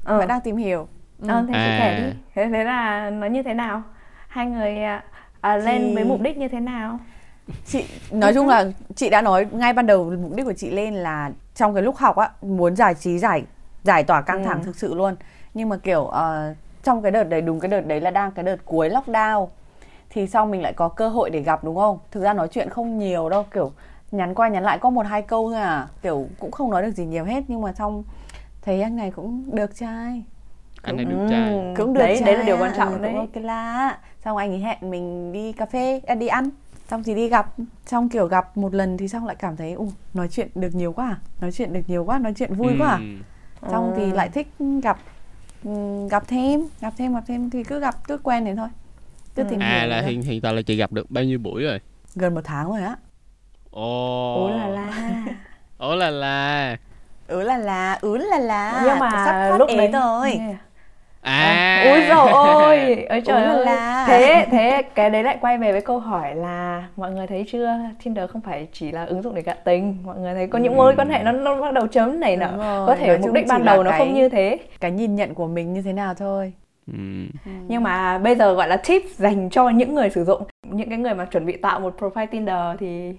ừ. vẫn đang tìm hiểu ừ. ờ, thế à. chị kể đi thế thế là nó như thế nào hai người à, à, lên thì... với mục đích như thế nào chị nói chung là chị đã nói ngay ban đầu mục đích của chị lên là trong cái lúc học á muốn giải trí giải giải tỏa căng thẳng ừ. thực sự luôn nhưng mà kiểu uh, trong cái đợt đấy đúng cái đợt đấy là đang cái đợt cuối lockdown. Thì sau mình lại có cơ hội để gặp đúng không? Thực ra nói chuyện không nhiều đâu kiểu nhắn qua nhắn lại có một hai câu thôi à. Kiểu cũng không nói được gì nhiều hết nhưng mà xong thấy anh này cũng được trai. Anh này được trai. Ừ, cũng được đấy trai. đấy là điều quan trọng ừ, đấy ok là xong anh ấy hẹn mình đi cà phê à, đi ăn xong thì đi gặp xong kiểu gặp một lần thì xong lại cảm thấy uh, nói chuyện được nhiều quá à nói chuyện được nhiều quá nói chuyện vui ừ. quá. À xong ừ. thì lại thích gặp gặp thêm gặp thêm gặp thêm thì cứ gặp cứ quen này thôi. Cứ ừ. tìm à là hiện hiện tại là chị gặp được bao nhiêu buổi rồi? Gần một tháng rồi á. Ồ. Ủa là la ủa là la ứ là là ứ là là. Nhưng mà lúc đấy rồi. yeah à. Ôi rồi ôi. Ơi trời ơi. là... thế thế cái đấy lại quay về với câu hỏi là mọi người thấy chưa? Tinder không phải chỉ là ứng dụng để gạ tình. Mọi người thấy có những mối quan hệ nó nó bắt đầu chấm này nọ. Có thể mục đích ban đầu nó cái, không như thế. cái nhìn nhận của mình như thế nào thôi. Ừ. nhưng mà bây giờ gọi là tip dành cho những người sử dụng những cái người mà chuẩn bị tạo một profile Tinder thì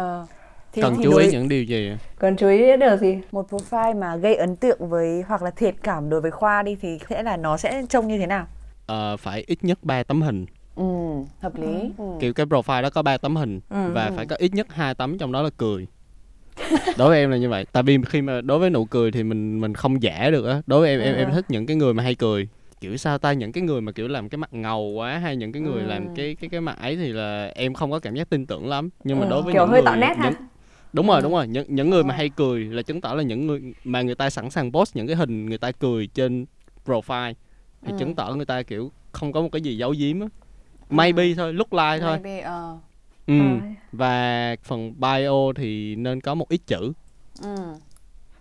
uh, thì, cần thì chú ý những điều gì cần chú ý điều gì một profile mà gây ấn tượng với hoặc là thiệt cảm đối với khoa đi thì sẽ là nó sẽ trông như thế nào ờ, phải ít nhất 3 tấm hình ừ, hợp lý ừ. ừ. kiểu cái profile đó có 3 tấm hình ừ. và phải có ít nhất hai tấm trong đó là cười đối với em là như vậy tại vì khi mà đối với nụ cười thì mình mình không giả được á đối với em ừ. em em thích những cái người mà hay cười kiểu sao ta những cái người mà kiểu làm cái mặt ngầu quá hay những cái người ừ. làm cái cái cái mặt ấy thì là em không có cảm giác tin tưởng lắm nhưng mà ừ. đối với kiểu những hơi người tạo nét những, ha? Đúng rồi ừ. đúng rồi những những người mà hay cười là chứng tỏ là những người mà người ta sẵn sàng post những cái hình người ta cười trên profile thì ừ. chứng tỏ người ta kiểu không có một cái gì giấu giếm á maybe ừ. thôi lúc like thôi maybe, uh. ừ. và phần bio thì nên có một ít chữ ừ.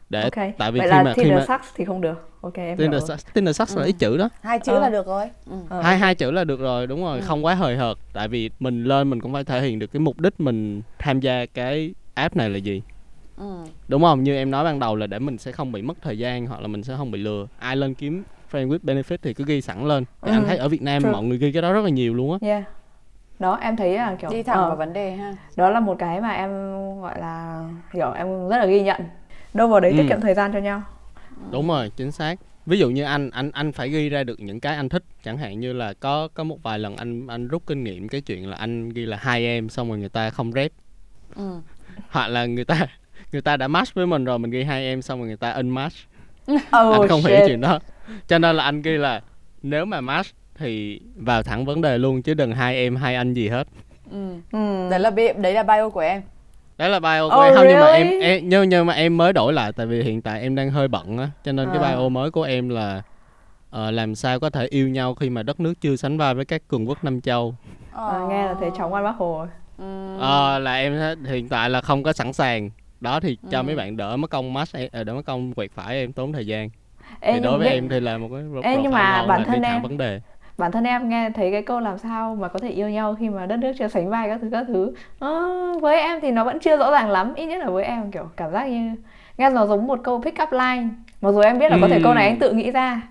để ok tại vì vậy khi là mà khi mà Sucks thì không được ok em Tinder. Sucks- Tinder là Ừ. ít chữ đó hai chữ Ờ. là được rồi ừ. Ờ. hai hai chữ là được rồi đúng rồi Ừ. không quá hời hợt tại vì mình lên mình cũng phải thể hiện được cái mục đích mình tham gia cái app này là gì? Ừ. đúng không? Như em nói ban đầu là để mình sẽ không bị mất thời gian hoặc là mình sẽ không bị lừa. Ai lên kiếm friend with benefit thì cứ ghi sẵn lên. Thì Ừ. anh thấy ở Việt Nam True. mọi người ghi cái đó rất là nhiều luôn á. Yeah. Đó em thấy là kiểu đi thẳng ờ, vào vấn đề ha. đó là một cái mà em gọi là kiểu em rất là ghi nhận. Đâu vào đấy Ừ. tiết kiệm thời gian cho nhau. Đúng rồi chính xác. Ví dụ như anh anh anh phải ghi ra được những cái anh thích. Chẳng hạn như là có có một vài lần anh anh rút kinh nghiệm cái chuyện là anh ghi là hai em xong rồi người ta không rep. Ừ. hoặc là người ta người ta đã match với mình rồi mình ghi hai em xong rồi người ta unmatch oh, anh không hiểu shit. chuyện đó cho nên là anh ghi là nếu mà match thì vào thẳng vấn đề luôn chứ đừng hai em hai anh gì hết Ừ. Ừ. đấy là bi- đấy là bio của em đấy là bio của Oh, em không nhưng mà em, really? em nhưng, nhưng mà em mới đổi lại tại vì hiện tại em đang hơi bận á cho nên À. cái bio mới của em là ờ, làm sao có thể yêu nhau khi mà đất nước chưa sánh vai với các cường quốc Nam châu À, nghe là thấy chóng quan bác hồ rồi ừ. Ờ, là em hiện tại là không có sẵn sàng đó thì cho Ừ. mấy bạn đỡ mất công em- ờ, đỡ mất công quẹt phải em tốn thời gian Ê, thì đối với biết- em thì là một cái Ê, nhưng mà bản thân em- vấn đề bản thân em nghe thấy cái câu làm sao mà có thể yêu nhau khi mà đất nước chưa sánh vai các thứ các thứ Ờ, với em thì nó vẫn chưa rõ ràng lắm ít nhất là với em kiểu cảm giác như nghe nó giống một câu pick up line mặc dù em biết là có thể Ừ. câu này anh tự nghĩ ra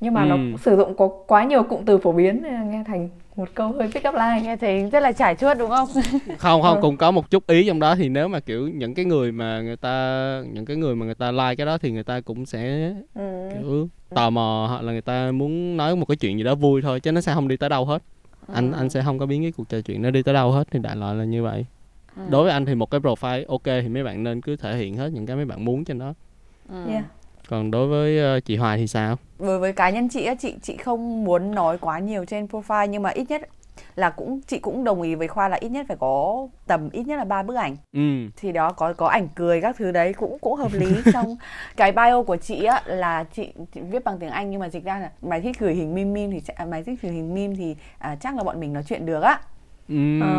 nhưng mà nó Ừ. sử dụng có quá nhiều cụm từ phổ biến nên là nghe thành một câu hơi pick up line nghe thấy rất là trải chuốt đúng không không không Ừ. cũng có một chút ý trong đó thì nếu mà kiểu những cái người mà người ta những cái người mà người ta like cái đó thì người ta cũng sẽ ừ. kiểu tò mò hoặc là người ta muốn nói một cái chuyện gì đó vui thôi chứ nó sẽ không đi tới đâu hết anh Ừ. anh sẽ không có biến cái cuộc trò chuyện nó đi tới đâu hết thì đại loại là như vậy Ừ. đối với anh thì một cái profile ok thì mấy bạn nên cứ thể hiện hết những cái mấy bạn muốn trên đó Ừ. Yeah. Còn đối với ờ, chị Hoài thì sao? Đối với cá nhân chị á chị chị không muốn nói quá nhiều trên profile nhưng mà ít nhất là cũng chị cũng đồng ý với khoa là ít nhất phải có tầm ít nhất là ba bức ảnh. Ừ. Thì đó có có ảnh cười các thứ đấy cũng cũng hợp lý. Xong cái bio của chị á là chị, chị viết bằng tiếng Anh nhưng mà dịch ra là mày thích gửi hình meme meme thì mày thích gửi hình meme thì à, chắc là bọn mình nói chuyện được á ừ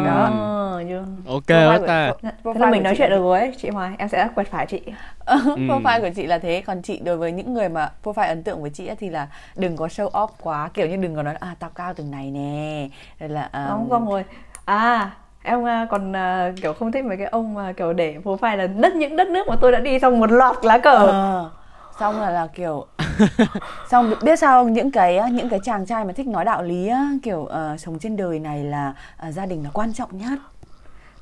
Đó. Ờ, chưa. ok của- ta pro- Thế là mình của nói chuyện được rồi ấy, chị Hoài em sẽ quẹt phải chị. Ừ. profile của chị là thế. Còn chị đối với những người mà profile ấn tượng với chị á, thì là đừng có show off quá kiểu như đừng có nói à tao cao từng này nè. Rồi là à, không xong rồi. À em à, còn à, kiểu không thích mấy cái ông mà kiểu để profile là đất những đất nước mà tôi đã đi xong một loạt lá cờ. Ờ, xong là là kiểu xong biết sao không những cái những cái chàng trai mà thích nói đạo lý á, kiểu ờ, sống trên đời này là ờ, gia đình là quan trọng nhất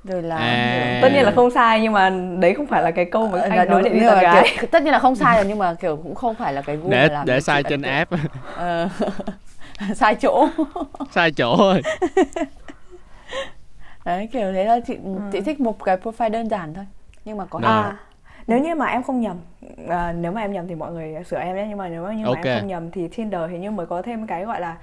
rồi là À. tất nhiên là không sai nhưng mà đấy không phải là cái câu mà Ờ, anh là nói để đi tán gái kiểu, tất nhiên là không sai rồi nhưng mà kiểu cũng không phải là cái gu để để sai trên app. Ờ, sai chỗ sai chỗ thôi đấy kiểu thế là chị Ừ. chị thích một cái profile đơn giản thôi nhưng mà có Rồi. à nếu như mà em không nhầm à, nếu mà em nhầm thì mọi người sửa em nhé nhưng mà nếu mà, như mà Ok. em không nhầm thì Tinder hình như mới có thêm cái gọi là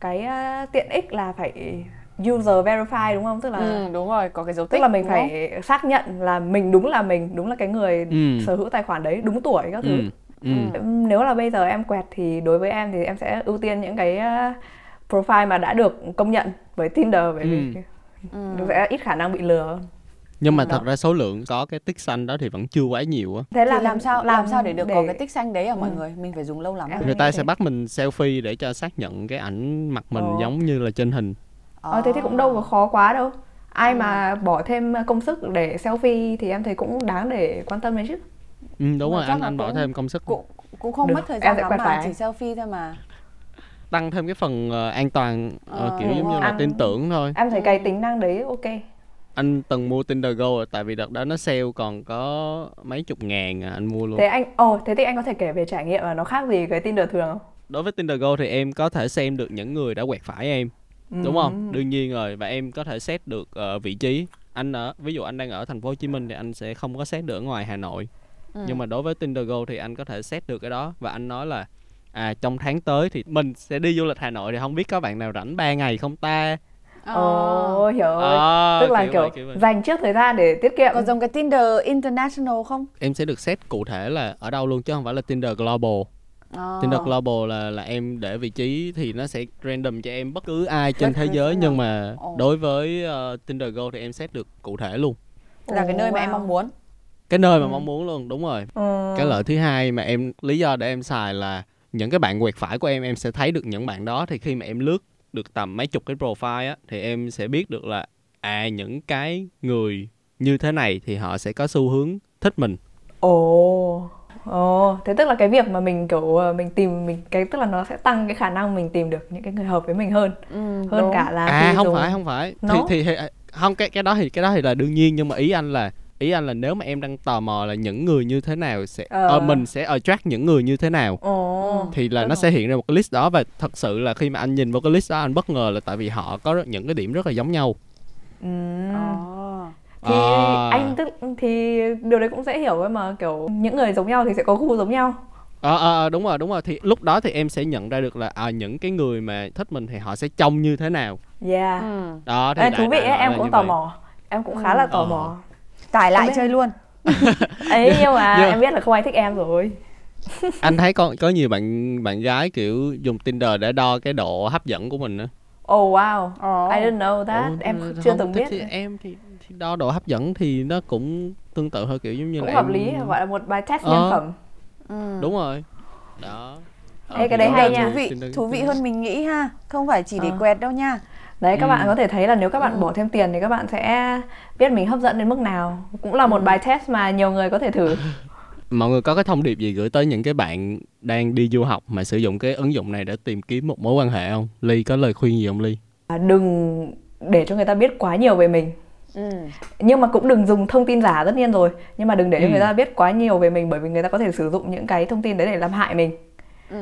cái à, tiện ích là phải user verify đúng không tức là ừ, đúng rồi có cái dấu tích tức là mình đúng không? phải xác nhận là mình đúng là mình đúng là cái người Ừ. sở hữu tài khoản đấy đúng tuổi các thứ ừ ừ nếu là bây giờ em quẹt thì đối với em thì em sẽ ưu tiên những cái uh, profile mà đã được công nhận với Tinder bởi vì Ừ. nó sẽ ít khả năng bị lừa hơn. Nhưng mà Đó. thật ra số lượng có cái tích xanh đó thì vẫn chưa quá nhiều á thế thì là làm sao làm sao để được có cái tích xanh đấy à mọi Ừ. người mình phải dùng lâu lắm à? người ta thế. sẽ bắt mình selfie để cho xác nhận cái ảnh mặt mình Ờ. giống như là trên hình ờ, thế thì cũng đâu có khó quá đâu ai Ừ. mà bỏ thêm công sức để selfie thì em thấy cũng đáng để quan tâm đấy chứ ừ, đúng mà rồi anh anh bỏ cũng- thêm công sức cũng cũng không Được, mất thời gian lắm mà phải. chỉ selfie thôi mà tăng thêm cái phần ờ, an toàn ờ, Ờ, kiểu giống đúng như là tin tưởng thôi em thấy cái Ừ. tính năng đấy ok anh từng mua Tinder Go rồi tại vì đợt đó nó sale còn có mấy chục ngàn à, anh mua luôn. Thế anh ồ thế thì anh có thể kể về trải nghiệm là nó khác gì cái Tinder thường không? Đối với Tinder Go thì em có thể xem được những người đã quẹt phải em đúng không? Đương nhiên rồi và em có thể set được ờ, vị trí. Anh ở ví dụ anh đang ở thành phố Hồ Chí Minh thì anh sẽ không có set được ở ngoài Hà Nội. Ừ. nhưng mà đối với Tinder Go thì anh có thể set được cái đó và anh nói là à trong tháng tới thì mình sẽ đi du lịch Hà Nội thì không biết có bạn nào rảnh 3 ngày không ta Ờ. ồ hiểu rồi Ờ, tức là kiểu, vậy, vậy. dành trước thời gian để tiết kiệm có giống cái Tinder International không em sẽ được set cụ thể là ở đâu luôn chứ không phải là Tinder Global Ờ. Tinder Global là là em để vị trí thì nó sẽ random cho em bất cứ ai trên thế giới nhưng mà Ồ. đối với ờ, Tinder Go thì em set được cụ thể luôn là cái nơi mà em mong muốn cái nơi mà ừ. mong muốn luôn đúng rồi ừ. cái lợi thứ hai mà em lý do để em xài là những cái bạn quẹt phải của em em sẽ thấy được những bạn đó thì khi mà em lướt được tầm mấy chục cái profile á thì em sẽ biết được là à những cái người như thế này thì họ sẽ có xu hướng thích mình ồ ồ thế tức là cái việc mà mình kiểu ờ, mình tìm mình cái tức là nó sẽ tăng cái khả năng mình tìm được những cái người hợp với mình hơn ừ, hơn đúng. cả là à không dùng... phải không phải no. thì thì không cái cái đó thì cái đó thì là đương nhiên nhưng mà ý anh là ý anh là nếu mà em đang tò mò là những người như thế nào sẽ ờ. uh, mình sẽ attract những người như thế nào Ồ, thì là nó rồi. sẽ hiện ra một cái list đó và thật sự là khi mà anh nhìn vào cái list đó anh bất ngờ là tại vì họ có những cái điểm rất là giống nhau ừ. oh. thì à. anh tức thì điều đấy cũng dễ hiểu ấy mà kiểu những người giống nhau thì sẽ có gu giống nhau ờ à, à, đúng rồi đúng rồi thì lúc đó thì em sẽ nhận ra được là à, những cái người mà thích mình thì họ sẽ trông như thế nào yeah ừ. đó thì Ê, thú vị ấy, em cũng tò vậy. mò em cũng khá là tò ờ. mò tải lại chơi luôn ấy nhưng mà nhưng... em biết là không ai thích em rồi anh thấy có có nhiều bạn bạn gái kiểu dùng Tinder để đo cái độ hấp dẫn của mình nữa Oh wow, oh. I didn't know that. Oh, em chưa từng biết. Thì em thì, thì đo độ hấp dẫn thì nó cũng tương tự thôi kiểu giống như cũng là hợp em... lý gọi là một bài test ờ. nhân phẩm. Ừ. Đúng rồi. Đó. Ê, cái đấy hay nha. Thú vị, thú vị hơn mình nghĩ ha. Không phải chỉ để à. quẹt đâu nha đấy các ừ. bạn có thể thấy là nếu các bạn ừ. bỏ thêm tiền thì các bạn sẽ biết mình hấp dẫn đến mức nào cũng là một ừ. bài test mà nhiều người có thể thử mọi người có cái thông điệp gì gửi tới những cái bạn đang đi du học mà sử dụng cái ứng dụng này để tìm kiếm một mối quan hệ không ly có lời khuyên gì không ly à, đừng để cho người ta biết quá nhiều về mình Ừ. nhưng mà cũng đừng dùng thông tin giả tất nhiên rồi nhưng mà đừng để cho ừ. người ta biết quá nhiều về mình bởi vì người ta có thể sử dụng những cái thông tin đấy để làm hại mình ừ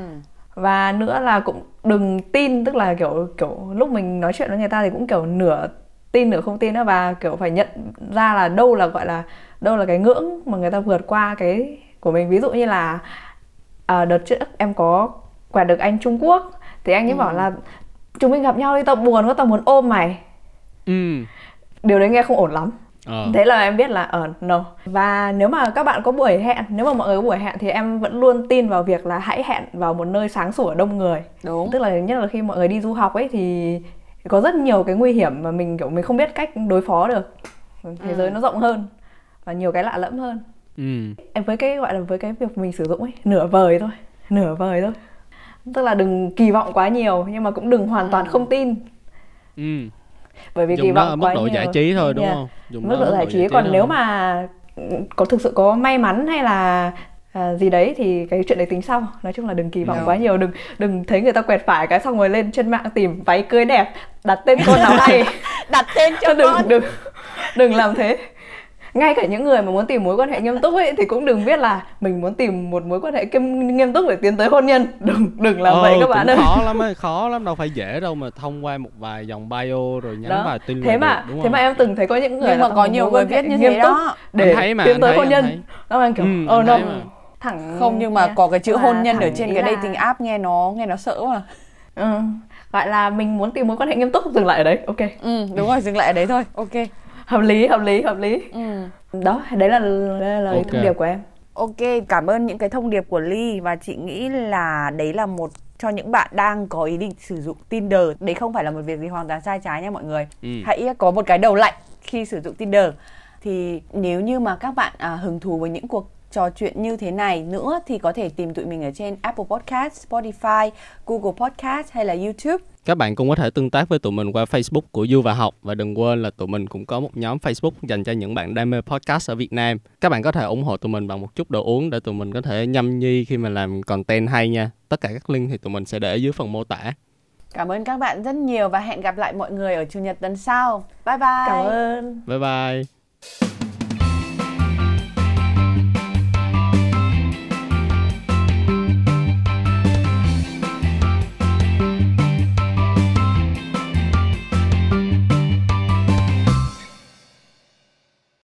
và nữa là cũng đừng tin tức là kiểu kiểu lúc mình nói chuyện với người ta thì cũng kiểu nửa tin nửa không tin đó và kiểu phải nhận ra là đâu là gọi là đâu là cái ngưỡng mà người ta vượt qua cái của mình ví dụ như là à, đợt trước em có quẹt được anh Trung Quốc thì anh ấy ừ. bảo là chúng mình gặp nhau đi tao buồn quá tao muốn ôm mày ừ. điều đấy nghe không ổn lắm Ờ. thế là em biết là ở uh, no và nếu mà các bạn có buổi hẹn nếu mà mọi người có buổi hẹn thì em vẫn luôn tin vào việc là hãy hẹn vào một nơi sáng sủa đông người đúng tức là nhất là khi mọi người đi du học ấy thì có rất nhiều cái nguy hiểm mà mình kiểu mình không biết cách đối phó được thế giới ừ. nó rộng hơn và nhiều cái lạ lẫm hơn ừ. em với cái gọi là với cái việc mình sử dụng ấy nửa vời thôi nửa vời thôi tức là đừng kỳ vọng quá nhiều nhưng mà cũng đừng hoàn toàn ừ. không tin ừ bởi vì Dùng kỳ vọng ở mức độ nhiều. giải trí thôi đúng yeah. không? Dùng mức độ giải trí. còn nếu mà có thực sự có may mắn hay là à, gì đấy thì cái chuyện đấy tính sau. Nói chung là đừng kỳ vọng no. quá nhiều. Đừng đừng thấy người ta quẹt phải cái xong rồi lên trên mạng tìm váy cưới đẹp đặt tên con nào hay. Đặt tên cho đừng, con. đừng đừng làm thế ngay cả những người mà muốn tìm mối quan hệ nghiêm túc ấy thì cũng đừng biết là mình muốn tìm một mối quan hệ nghiêm, nghiêm túc để tiến tới hôn nhân. Đừng đừng làm ờ, vậy các bạn ơi. khó lắm ấy khó lắm đâu phải dễ đâu mà thông qua một vài dòng bio rồi nhắn vào tin thế mà được, đúng thế không? mà em từng thấy có những người nhưng mà có nhiều người viết như thế đó. để thấy mà, tiến tới hôn nhân. nó đang kiểu ừ, oh no. thẳng không nhưng mà có cái chữ hôn nhân ở trên cái là... dating app nghe nó nghe nó sợ mà ừ. gọi là mình muốn tìm mối quan hệ nghiêm túc dừng lại ở đấy. Ok. Ừ đúng rồi dừng lại ở đấy thôi. Ok hợp lý hợp lý hợp lý ừ. đó đấy là, đấy là lời okay. thông điệp của em ok cảm ơn những cái thông điệp của ly và chị nghĩ là đấy là một cho những bạn đang có ý định sử dụng Tinder đấy không phải là một việc gì hoàn toàn sai trái nha mọi người ừ. hãy có một cái đầu lạnh khi sử dụng Tinder thì nếu như mà các bạn à, hứng thú với những cuộc trò chuyện như thế này nữa thì có thể tìm tụi mình ở trên Apple Podcast, Spotify, Google Podcast hay là YouTube. Các bạn cũng có thể tương tác với tụi mình qua Facebook của Du và Học và đừng quên là tụi mình cũng có một nhóm Facebook dành cho những bạn đam mê podcast ở Việt Nam. Các bạn có thể ủng hộ tụi mình bằng một chút đồ uống để tụi mình có thể nhâm nhi khi mà làm content hay nha. Tất cả các link thì tụi mình sẽ để dưới phần mô tả. Cảm ơn các bạn rất nhiều và hẹn gặp lại mọi người ở chủ nhật tuần sau. Bye bye. Cảm ơn. Bye bye.